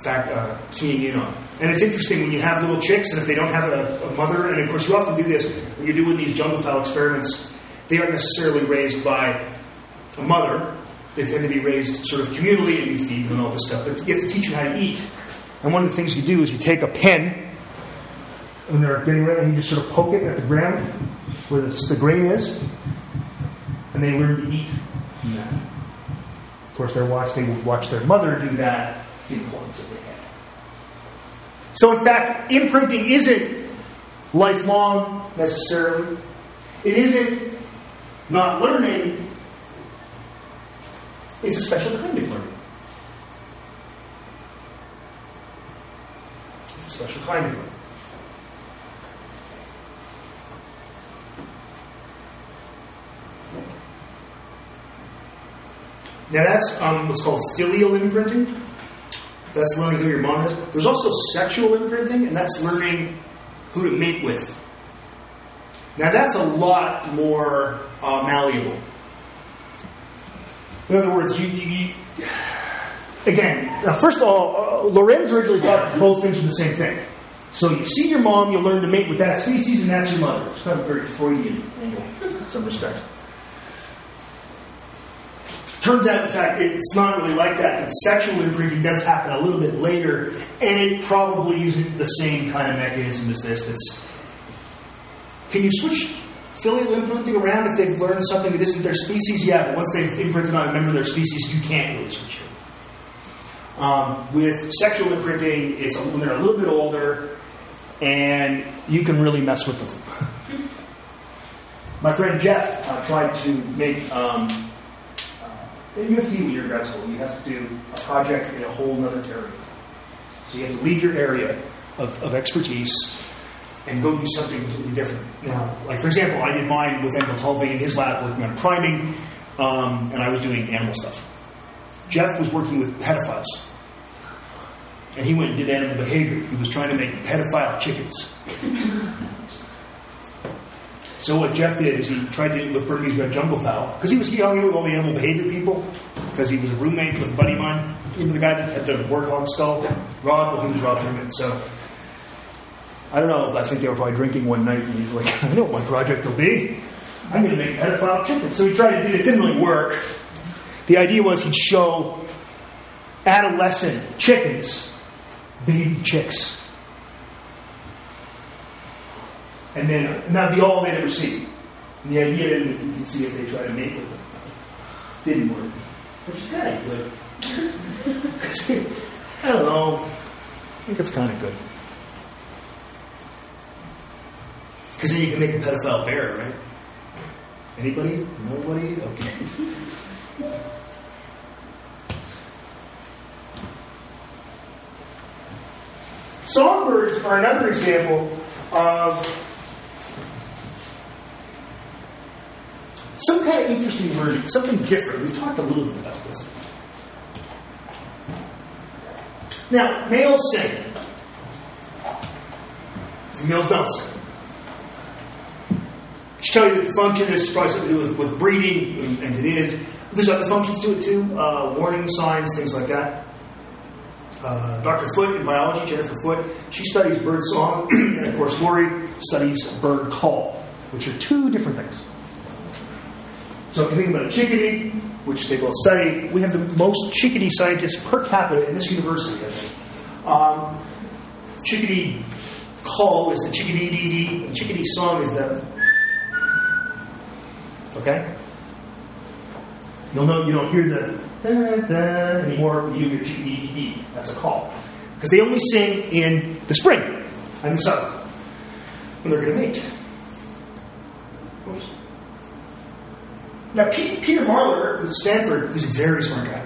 fact, uh, keying in on. And it's interesting when you have little chicks, and if they don't have a, a mother, and of course you often do this when you're doing these jungle fowl experiments, they aren't necessarily raised by a mother. They tend to be raised sort of communally, and you feed them and all this stuff. But you have to teach them how to eat. And one of the things you do is you take a pen and they're getting ready, and you just sort of poke it at the ground where the, the grain is, and they learn to eat from that. Of course, they're watch, they watch their mother do that. The importance of the head. So, in fact, imprinting isn't lifelong necessarily. It isn't not learning. It's a special kind of learning. It's a special kind of learning. Now that's um, what's called filial imprinting. That's learning who your mom is. There's also sexual imprinting, and that's learning who to mate with. Now that's a lot more uh, malleable. In other words, you, you, you again, uh, first of all, uh, Lorenz originally thought both things were the same thing. So you see your mom, you learn to mate with that species, and that's your mother. It's kind of a very Freudian angle in some respects. Turns out, in fact, it's not really like that. That sexual imprinting does happen a little bit later, and it probably uses the same kind of mechanism as this. That's can you switch filial imprinting around if they've learned something that isn't their species? yet, but once they've imprinted on a member of their species, you can't really switch it. Um, with sexual imprinting, it's when they're a little bit older, and you can really mess with them. My friend Jeff uh, tried to make. Um, you have to when you're in grad school. You have to do a project in a whole other area. So you have to leave your area of, of expertise and go do something completely different. Now, like for example, I did mine with Endel Tulving in his lab working on priming, um, and I was doing animal stuff. Jeff was working with pedophiles. And he went and did animal behavior. He was trying to make pedophile chickens. So what Jeff did is he tried to with Burmese red jungle fowl because he was he hung out with all the animal behavior people because he was a roommate with a buddy of mine. even the guy that had the warthog skull. Rob, well, he was Rob's roommate. So I don't know. I think they were probably drinking one night and he's like, I know what my project will be. I'm going to make pedophile chickens. So he tried to do it. Didn't really work. The idea was he'd show adolescent chickens, baby chicks. And then and that'd be all they'd ever see. And the idea that you could see if they try to mate with them. Didn't work. Which is kind of good. I don't know. I think it's kind of good. Because then you can make a pedophile bear, right? Anybody? Nobody? Okay. Songbirds are another example of some kind of interesting learning, something different. We've talked a little bit about this. Now, males sing. Females don't sing. I tell you that the function is probably something to do with, with breeding, and, and it is. There's other functions to it too, uh, warning signs, things like that. Uh, Dr. Foote in biology, Jennifer Foote, she studies bird song, and of course, Lori studies bird call, which are two different things. So if you think about a chickadee, which they both study, we have the most chickadee scientists per capita in this university, I think. Um, chickadee call is the chickadee dee dee, and chickadee song is the. Okay? You'll know you don't hear the da, da anymore you hear chickadee dee dee. That's a call. Because they only sing in the spring and the summer when they're going to mate. Now, Pete, Peter Marler, at Stanford, who's a very smart guy,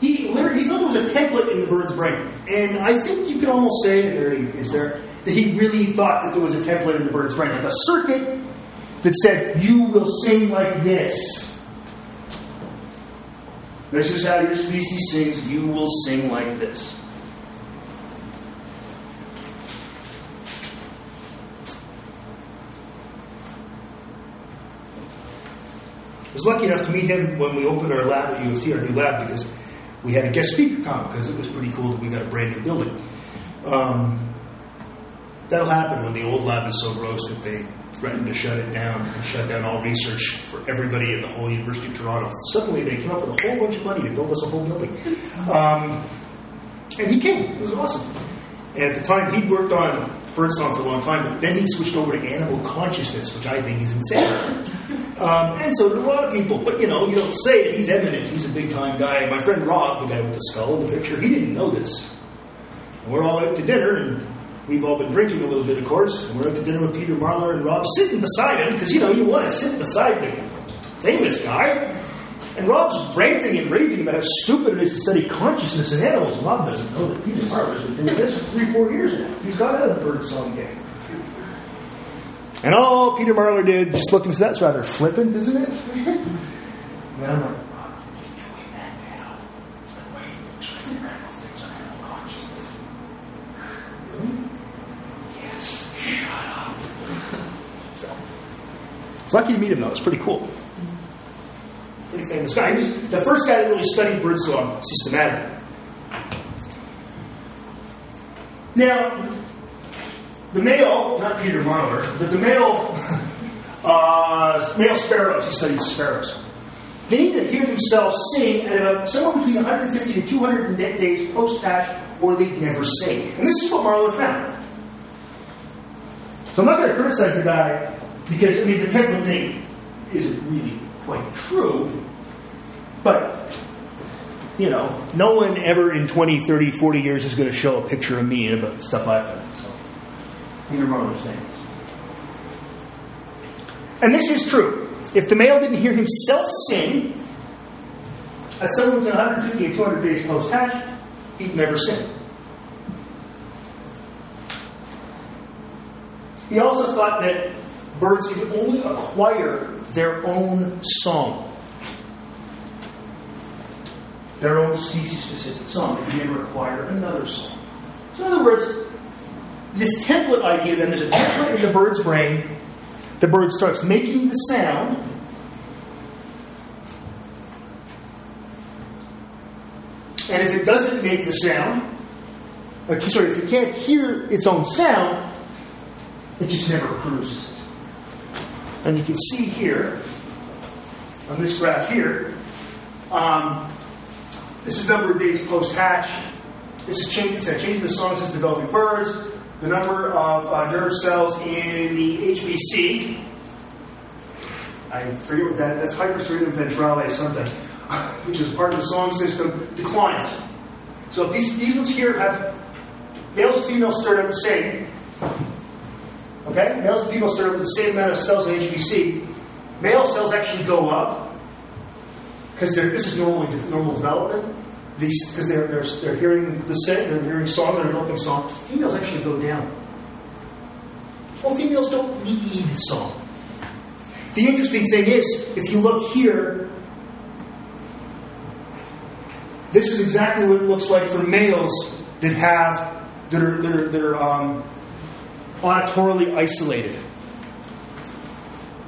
he literally he thought there was a template in the bird's brain. And I think you could almost say, is there, that he really thought that there was a template in the bird's brain, like a circuit that said, you will sing like this. This is how your species sings, you will sing like this. I was lucky enough to meet him when we opened our lab at U of T, our new lab, because we had a guest speaker come because it was pretty cool that we got a brand new building. Um, that'll happen when the old lab is so gross that they threatened to shut it down and shut down all research for everybody in the whole University of Toronto. Suddenly they came up with a whole bunch of money to build us a whole building. Um, and he came. It was awesome. And at the time, he'd worked on birdsong for a long time, but then he switched over to animal consciousness, which I think is insane. Um, and so did a lot of people. But, you know, you don't say it. He's eminent. He's a big time guy. My friend Rob, the guy with the skull in the picture, he didn't know this. We're all out to dinner, and we've all been drinking a little bit, of course. And we're out to dinner with Peter Marler and Rob sitting beside him, because, you know, you want to sit beside the famous guy. And Rob's ranting and raving about how stupid it is to study consciousness in animals. And Rob doesn't know that Peter Marler's been doing this for three, four years now. He's got out of the bird song game. And all Peter Marler did just looked and said, That's rather flippant, isn't it? and I'm like, Rob, he's doing that now. It's like, wait, we're trying to figure out how things are animal consciousness. Really? Yes, shut up. so, it's lucky to meet him, though. It's pretty cool. Pretty famous guy. He was the first guy that really studied birdsong systematically. Now, the male, not Peter Marler, but the male, uh, male sparrows, he studied sparrows. They need to hear themselves sing at about somewhere between 150 to 200 days post hatch, or they'd never sing. And this is what Marler found. So I'm not going to criticize the guy because, I mean, the template thing isn't really quite true, but you know, no one ever in 20, 30, 40 years is going to show a picture of me and about the stuff I've done. So, Peter Marler's things. And this is true. If the male didn't hear himself sing at uh, somewhere between 150 and 200 days post hatch, he'd never sing. He also thought that birds can only acquire their own song their own species specific song. They can never acquire another song. So, in other words, this template idea then there's a template in the bird's brain. The bird starts making the sound. And if it doesn't make the sound, uh, sorry, if it can't hear its own sound, it just never produces. And you can see here, on this graph here, um, this is number of days post hatch. This is changing, said, changing the song since developing birds. The number of uh, nerve cells in the HVC. I forget what that. That's hyperstriatum ventrale something, which is part of the song system. Declines. So if these these ones here have males and females start out the same. Okay, males and females start with the same amount of cells in HVC. Male cells actually go up because this is normal normal development. because they're, they're they're hearing the sing, they're hearing song, they're developing song. Females actually go down. Well, females don't need song. The interesting thing is, if you look here, this is exactly what it looks like for males that have that are that are, that are um, auditorily isolated.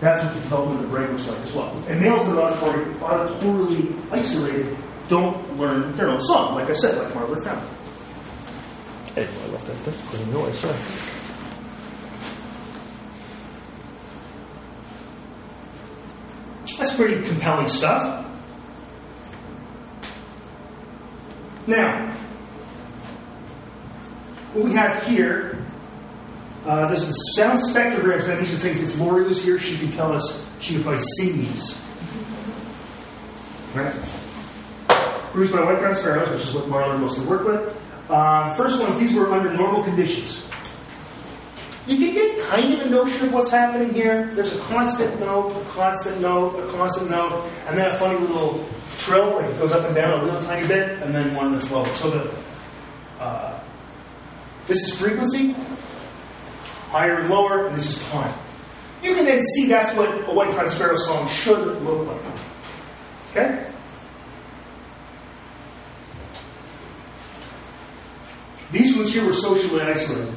That's what the development of the brain looks like as well. And males that are auditory, auditorily isolated don't learn their own song, like I said, like Margaret found. Hey, I left that there. Putting noise, sorry. That's pretty compelling stuff. Now, what we have here, uh, this is sound spectrograms. And these are things. If Lori was here, she could tell us. She could probably sing these. Right? Produced my white crowned sparrows, which is what Marler mostly worked with. Uh, first ones, these were under normal conditions. You can get kind of a notion of what's happening here. There's a constant note, a constant note, a constant note, and then a funny little trill, like it goes up and down a little tiny bit, and then one that's lower. So the uh, this is frequency, higher and lower, and this is time. You can then see that's what a white crowned sparrow song should look like. Okay? These ones here were socially isolated,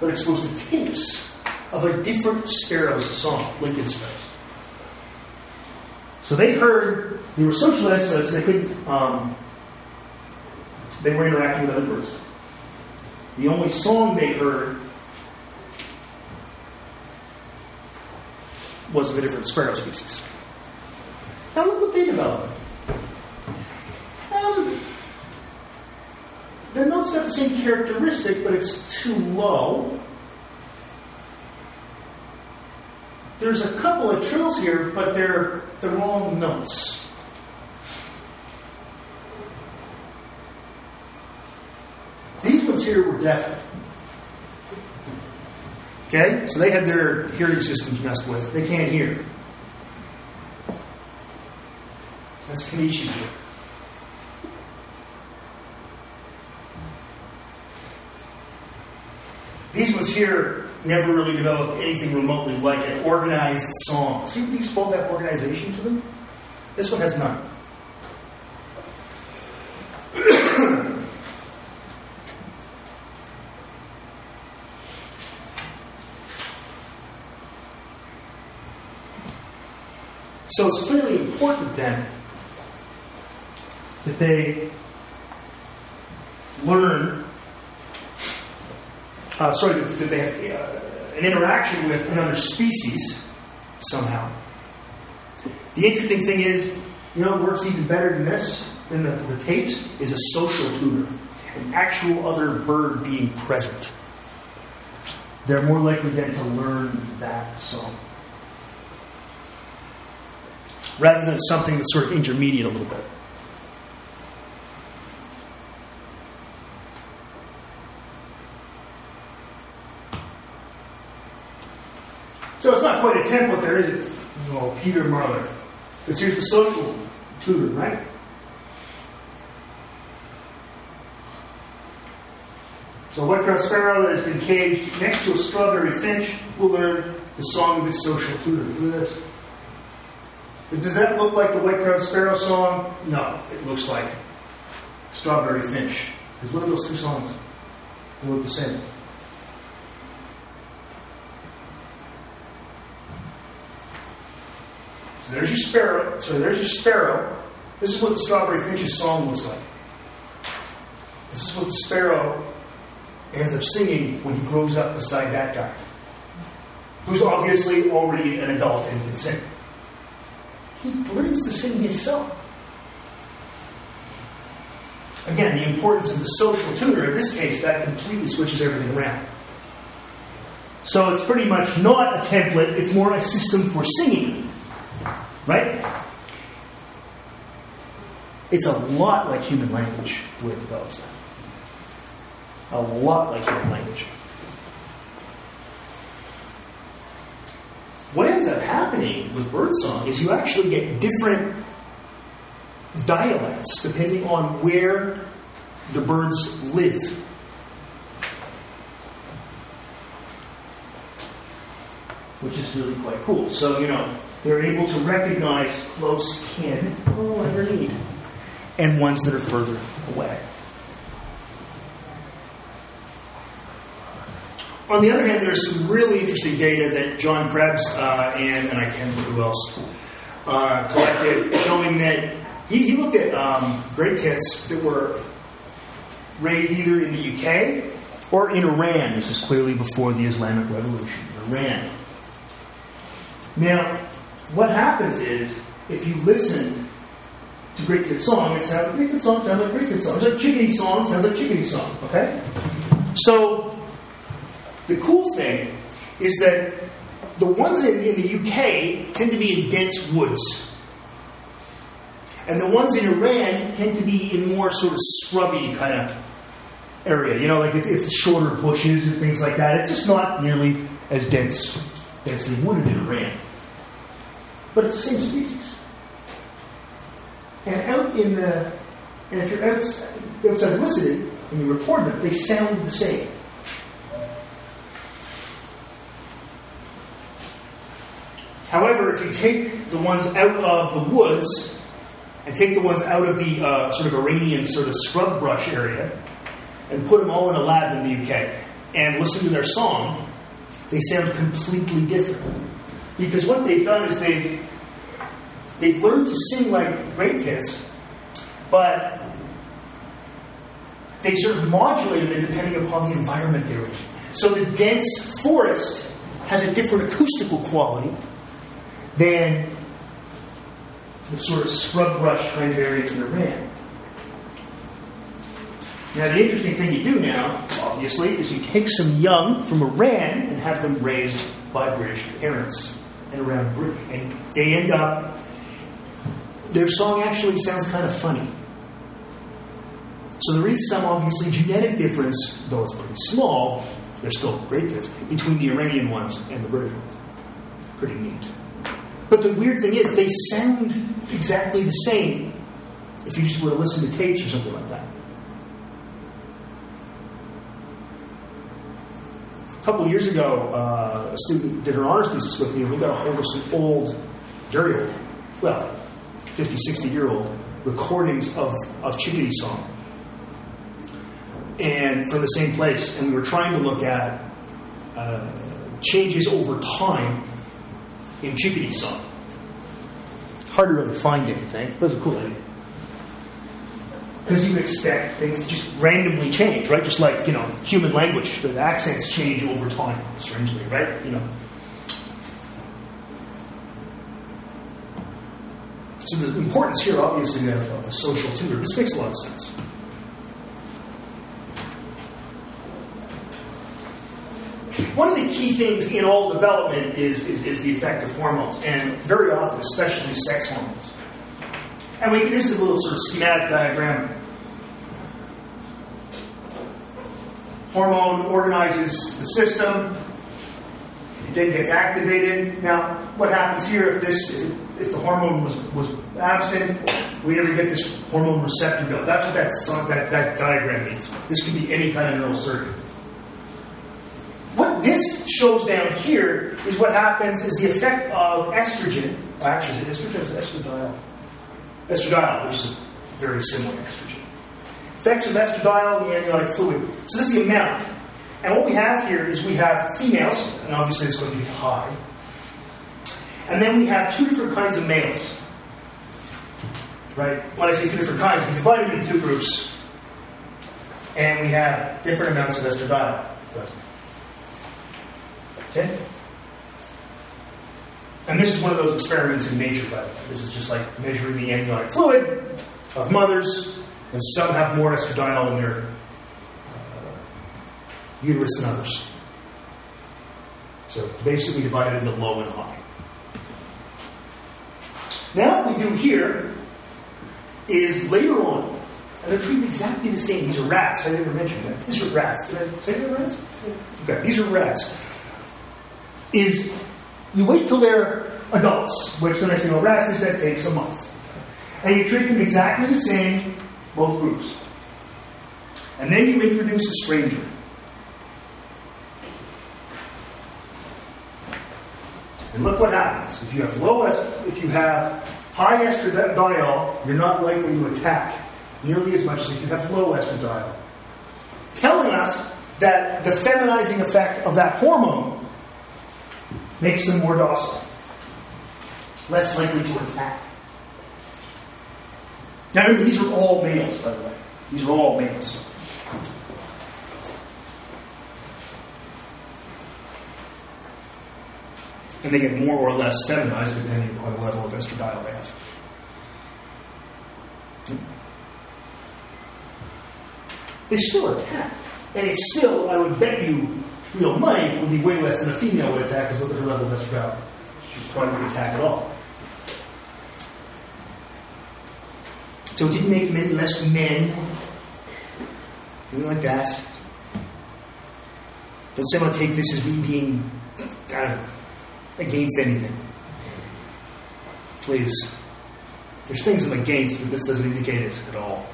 but exposed to tapes of a different sparrow's song, Lincoln sparrows. So they heard, they were socially isolated, so they couldn't, um, they were interacting with other birds. The only song they heard was of a different sparrow species. Now look what they developed. Um, the note's got the same characteristic, but it's too low. There's a couple of trills here, but they're the wrong notes. Here were deafened. Okay? So they had their hearing systems messed with. They can't hear. That's Konishi's work. These ones here never really developed anything remotely like an organized song. See, these both have organization to them. This one has none. So it's clearly important then that they learn uh, sorry, that, they have uh, an interaction with another species somehow. The interesting thing is, you know, what works even better than this, than the, the tapes, is a social tutor, an actual other bird being present. They're more likely then to learn that song. Rather than something that's sort of intermediate a little bit. So it's not quite a template there, is it? Oh, Peter Marler. Because here's the social tutor, right? So a white-crowned sparrow that has been caged next to a strawberry finch will learn the song of its social tutor. Look at this. Does that look like the white-crowned sparrow song? No, it looks like strawberry finch. Because look at those two songs. They look the same. So there's your sparrow. So there's your sparrow. This is what the strawberry finch's song looks like. This is what the sparrow ends up singing when he grows up beside that guy, who's obviously already an adult and can sing. He learns sing his song. Again, the importance of the social tutor, in this case, that completely switches everything around. So it's pretty much not a template, it's more a system for singing. Right? It's a lot like human language, the way it develops. A lot like human language. What ends up happening with birdsong is you actually get different dialects depending on where the birds live. Which is really quite cool. So, you know, they're able to recognize close kin, oh, underneath, and ones that are further away. On the other hand, there's some really interesting data that John Krebs uh, and, and I can't remember who else uh, collected, showing that he, he looked at um, great tits that were raised either in the UK or in Iran. This is clearly before the Islamic Revolution. In Iran. Now, what happens is if you listen to Great Tit Song, it sounds like Great Tit Song sounds like Great Tit Song. It's like Chickadee Song sounds like Chickadee Song. Okay? So the cool thing is that the ones in, in the UK tend to be in dense woods. And the ones in Iran tend to be in more sort of scrubby kind of area. You know, like it, it's shorter bushes and things like that. It's just not nearly as dense, densely wooded in Iran. But it's the same species. And out in the, and if you're outside, outside listening and you record them, they sound the same. However, if you take the ones out of the woods and take the ones out of the uh, sort of Iranian sort of scrub brush area and put them all in a lab in the UK and listen to their song, they sound completely different. Because what they've done is they've they've learned to sing like great tits, but they sort of modulated it depending upon the environment they're in. So the dense forest has a different acoustical quality than the sort of scrub brush areas in Iran. Now, the interesting thing you do now, obviously, is you take some young from Iran and have them raised by British parents and around Britain. And they end up, their song actually sounds kind of funny. So there is some, obviously, genetic difference, though it's pretty small, there's still great difference, between the Iranian ones and the British ones. Pretty neat. But the weird thing is, they sound exactly the same if you just were to listen to tapes or something like that. A couple years ago, uh, a student did her honors thesis with me, and we got a hold of some old, very old, well, 50, 60 year old recordings of, of Chickadee Song. And from the same place. And we were trying to look at uh, changes over time in Chickadee Song. Hard to really find anything, but it's a cool idea. Because you expect things to just randomly change, right? Just like, you know, human language, the accents change over time, strangely, right? You know. So the importance here, obviously, of, of the social tutor, this makes a lot of sense. One of the key things in all development is, is, is, the effect of hormones, and very often, especially sex hormones. And we, this is a little sort of schematic diagram. Hormone organizes the system, it then gets activated. Now, what happens here if this if, the hormone was, was absent, we never get this hormone receptor built. That's what that, that, that diagram means. This could be any kind of neural circuit this shows down here is what happens is the effect of estrogen. Actually, is it estrogen or estradiol? Estradiol, which is very similar to estrogen. Effects of estradiol in the amniotic fluid. So this is the amount. And what we have here is we have females, and obviously it's going to be high. And then we have two different kinds of males. Right? When I say two different kinds, we divide them into two groups. And we have different amounts of estradiol. Okay? And this is one of those experiments in nature, by the way. This is just like measuring the amniotic fluid of mothers, and some have more estradiol in their uh, uterus than others. So basically divided into low and high. Now what we do here is later on, and they're treated exactly the same. These are rats. I never mentioned that. These are rats. Did I say they're rats? Okay, these are rats is you wait till they're adults, which the next thing know, rats is that takes a month. And you treat them exactly the same, both groups. And then you introduce a stranger. And look what happens. If you have low est- if you have high estradiol, you're not likely to attack nearly as much as if you have low estradiol. Telling us that the feminizing effect of that hormone makes them more docile, less likely to attack. Now these are all males, by the way. These are all males. And they get more or less feminized depending upon the level of estradiol they have. They still attack. And it's still, I would bet you, real money would be way less than a female would attack because look at her level of estradiol. She probably wouldn't attack at all. So it didn't make any less men. Anything like that. Don't somehow take this as me being, against anything. Please. There's things I'm against, but this doesn't indicate it at all.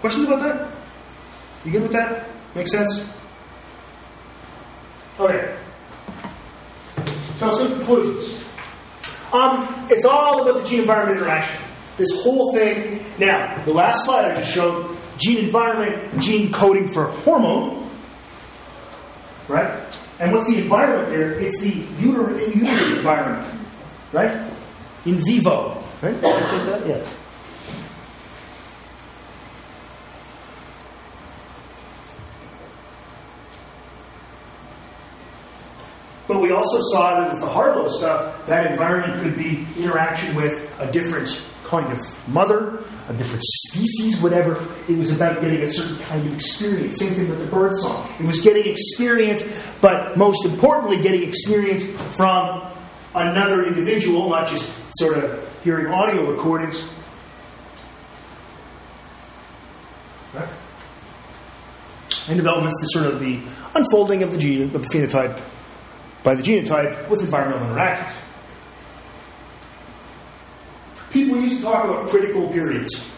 Questions about that? You good with that? Make sense? Okay. So some conclusions. Um, it's all about the gene environment interaction. This whole thing. Now, the last slide I just showed gene environment, gene coding for hormone. Right? And what's the environment there? It's the uterine, environment. Right? In vivo. Right? Did I say that? Yes. But we also saw that with the Harlow stuff, that environment could be interaction with a different kind of mother, a different species, whatever. It was about getting a certain kind of experience. Same thing with the bird song. It was getting experience, but most importantly, getting experience from another individual, not just sort of hearing audio recordings. Right? And development's the sort of the unfolding of the gene, of the phenotype by the genotype with environmental interactions. People used to talk about critical periods.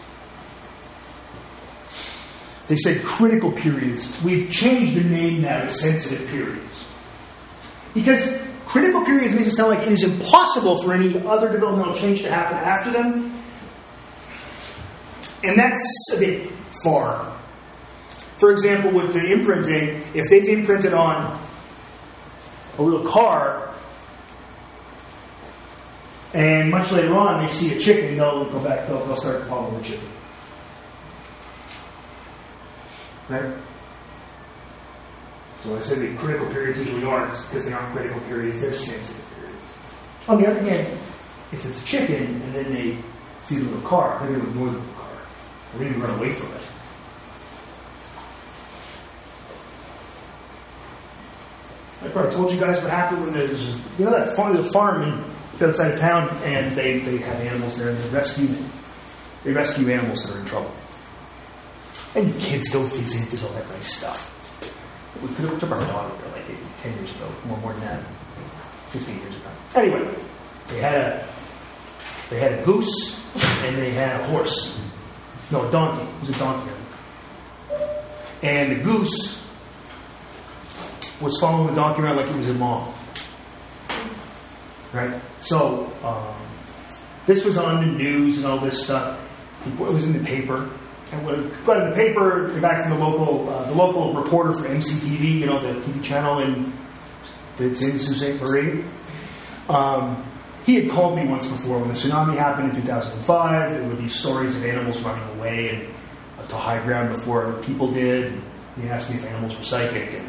They said critical periods. We've changed the name now to sensitive periods. Because critical periods makes it sound like it is impossible for any other developmental change to happen after them. And that's a bit far. For example, with the imprinting, if they've imprinted on a little car, and much later on they see a chicken, they'll go back, they'll, they'll start to follow the chicken. Right? So I said that critical periods usually aren't because they aren't critical periods, they're sensitive periods. On the other hand, if it's a chicken and then they see the little car, they're going to ignore the little car. They're going to run away from it. I probably told you guys what happened when there's this, you know that farm, a farm outside of town, and they, they have animals there, and they rescue them. they rescue animals that are in trouble. And kids go visit, there's all that nice stuff. We could have took our dog there like ten years ago, more more than that, fifteen years ago. Anyway, they had a they had a goose and they had a horse. No, a donkey. It was a donkey. And the goose was following the donkey around like he was a mom. Right? So, um, this was on the news and all this stuff. It was in the paper. And when it got in the paper, the guy from the local, uh, the local reporter for MCTV, you know, the TV channel in that's in Ste. Marie, um, he had called me once before when the tsunami happened in 2005. There were these stories of animals running away and to high ground before people did. And He asked me if animals were psychic, and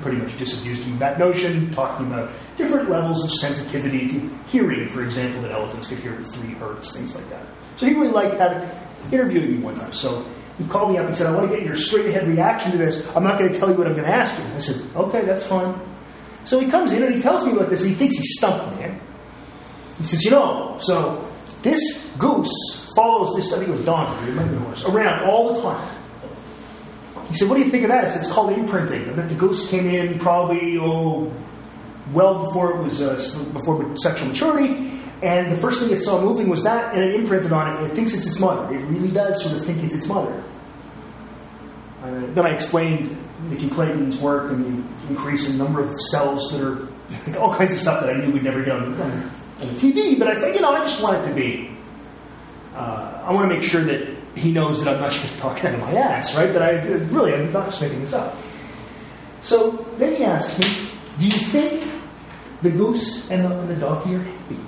pretty much disabused him of that notion, talking about different levels of sensitivity to hearing, for example, that elephants could hear at three hertz, things like that. So he really liked having interviewing me one time. So he called me up and said, I want to get your straight ahead reaction to this. I'm not going to tell you what I'm going to ask you. I said, okay, that's fine. So he comes in and he tells me about this. He thinks he's stumped me. He says, you know, so this goose follows this, I think it was donkey, it might horse, around all the time. He said, What do you think of that? I said, It's called imprinting. I bet the goose came in probably, oh, well before it was uh, before sexual maturity. And the first thing it saw moving was that, and it imprinted on it. It thinks it's its mother. It really does sort of think it's its mother. Uh, then I explained Nikki Clayton's work and the increase in number of cells that are all kinds of stuff that I knew we'd never get on, on, TV. But I thought, you know, I just want it to be. Uh, I want to make sure that he knows that I'm not just talking out of my ass, right? That I really, I'm not just making this up. So then he asks me, Do you think the goose and the, and the donkey are happy?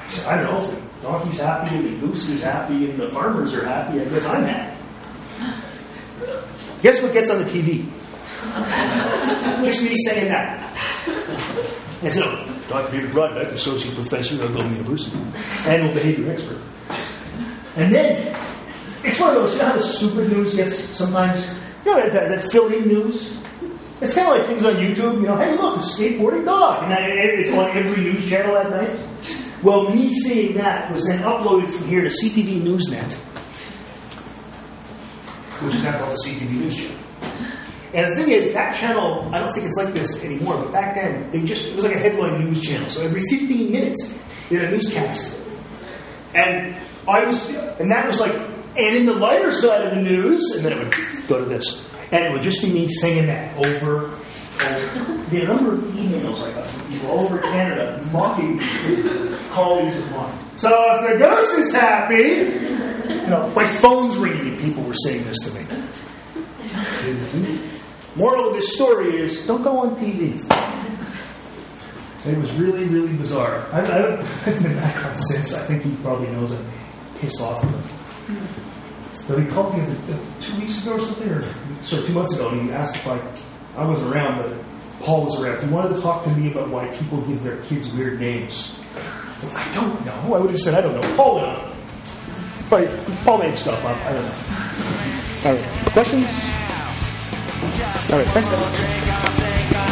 I said, I don't know if the donkey's happy and the goose is happy and the farmers are happy. I guess I'm happy. Guess what gets on the TV? Just me saying that. I said, Dr. David Brodbeck, Associate Professor at Algoma University, Animal Behavior Expert. And then, it's one of those, you know how the stupid news gets sometimes, you know, that, that fill-in news? It's kind of like things on YouTube, you know, hey, look, a skateboarding dog. And it's on every news channel at night. Well, me seeing that was then uploaded from here to CTV Newsnet, which is now called the CTV News Channel. And the thing is, that channel, I don't think it's like this anymore, but back then, they just, it was like a headline news channel. So every 15 minutes, they had a newscast. And I was, and that was like, and in the lighter side of the news, and then it would go to this. And it would just be me singing that over and the number of emails I got from people all over Canada mocking colleagues of mine. So if the ghost is happy, you know, my phone's ringing and people were saying this to me. Moral of this story is don't go on TV. It was really, really bizarre. I, I've been back on since. I think he probably knows I'm pissed off. But he called me uh, two weeks ago or something, or sorry, two months ago, and he asked if I, I wasn't around, but Paul was around. He wanted to talk to me about why people give their kids weird names. I I don't know. I would have said, I don't know. Paul know. But Paul made stuff up. I don't know. All right. Questions? All right. Thanks, guys.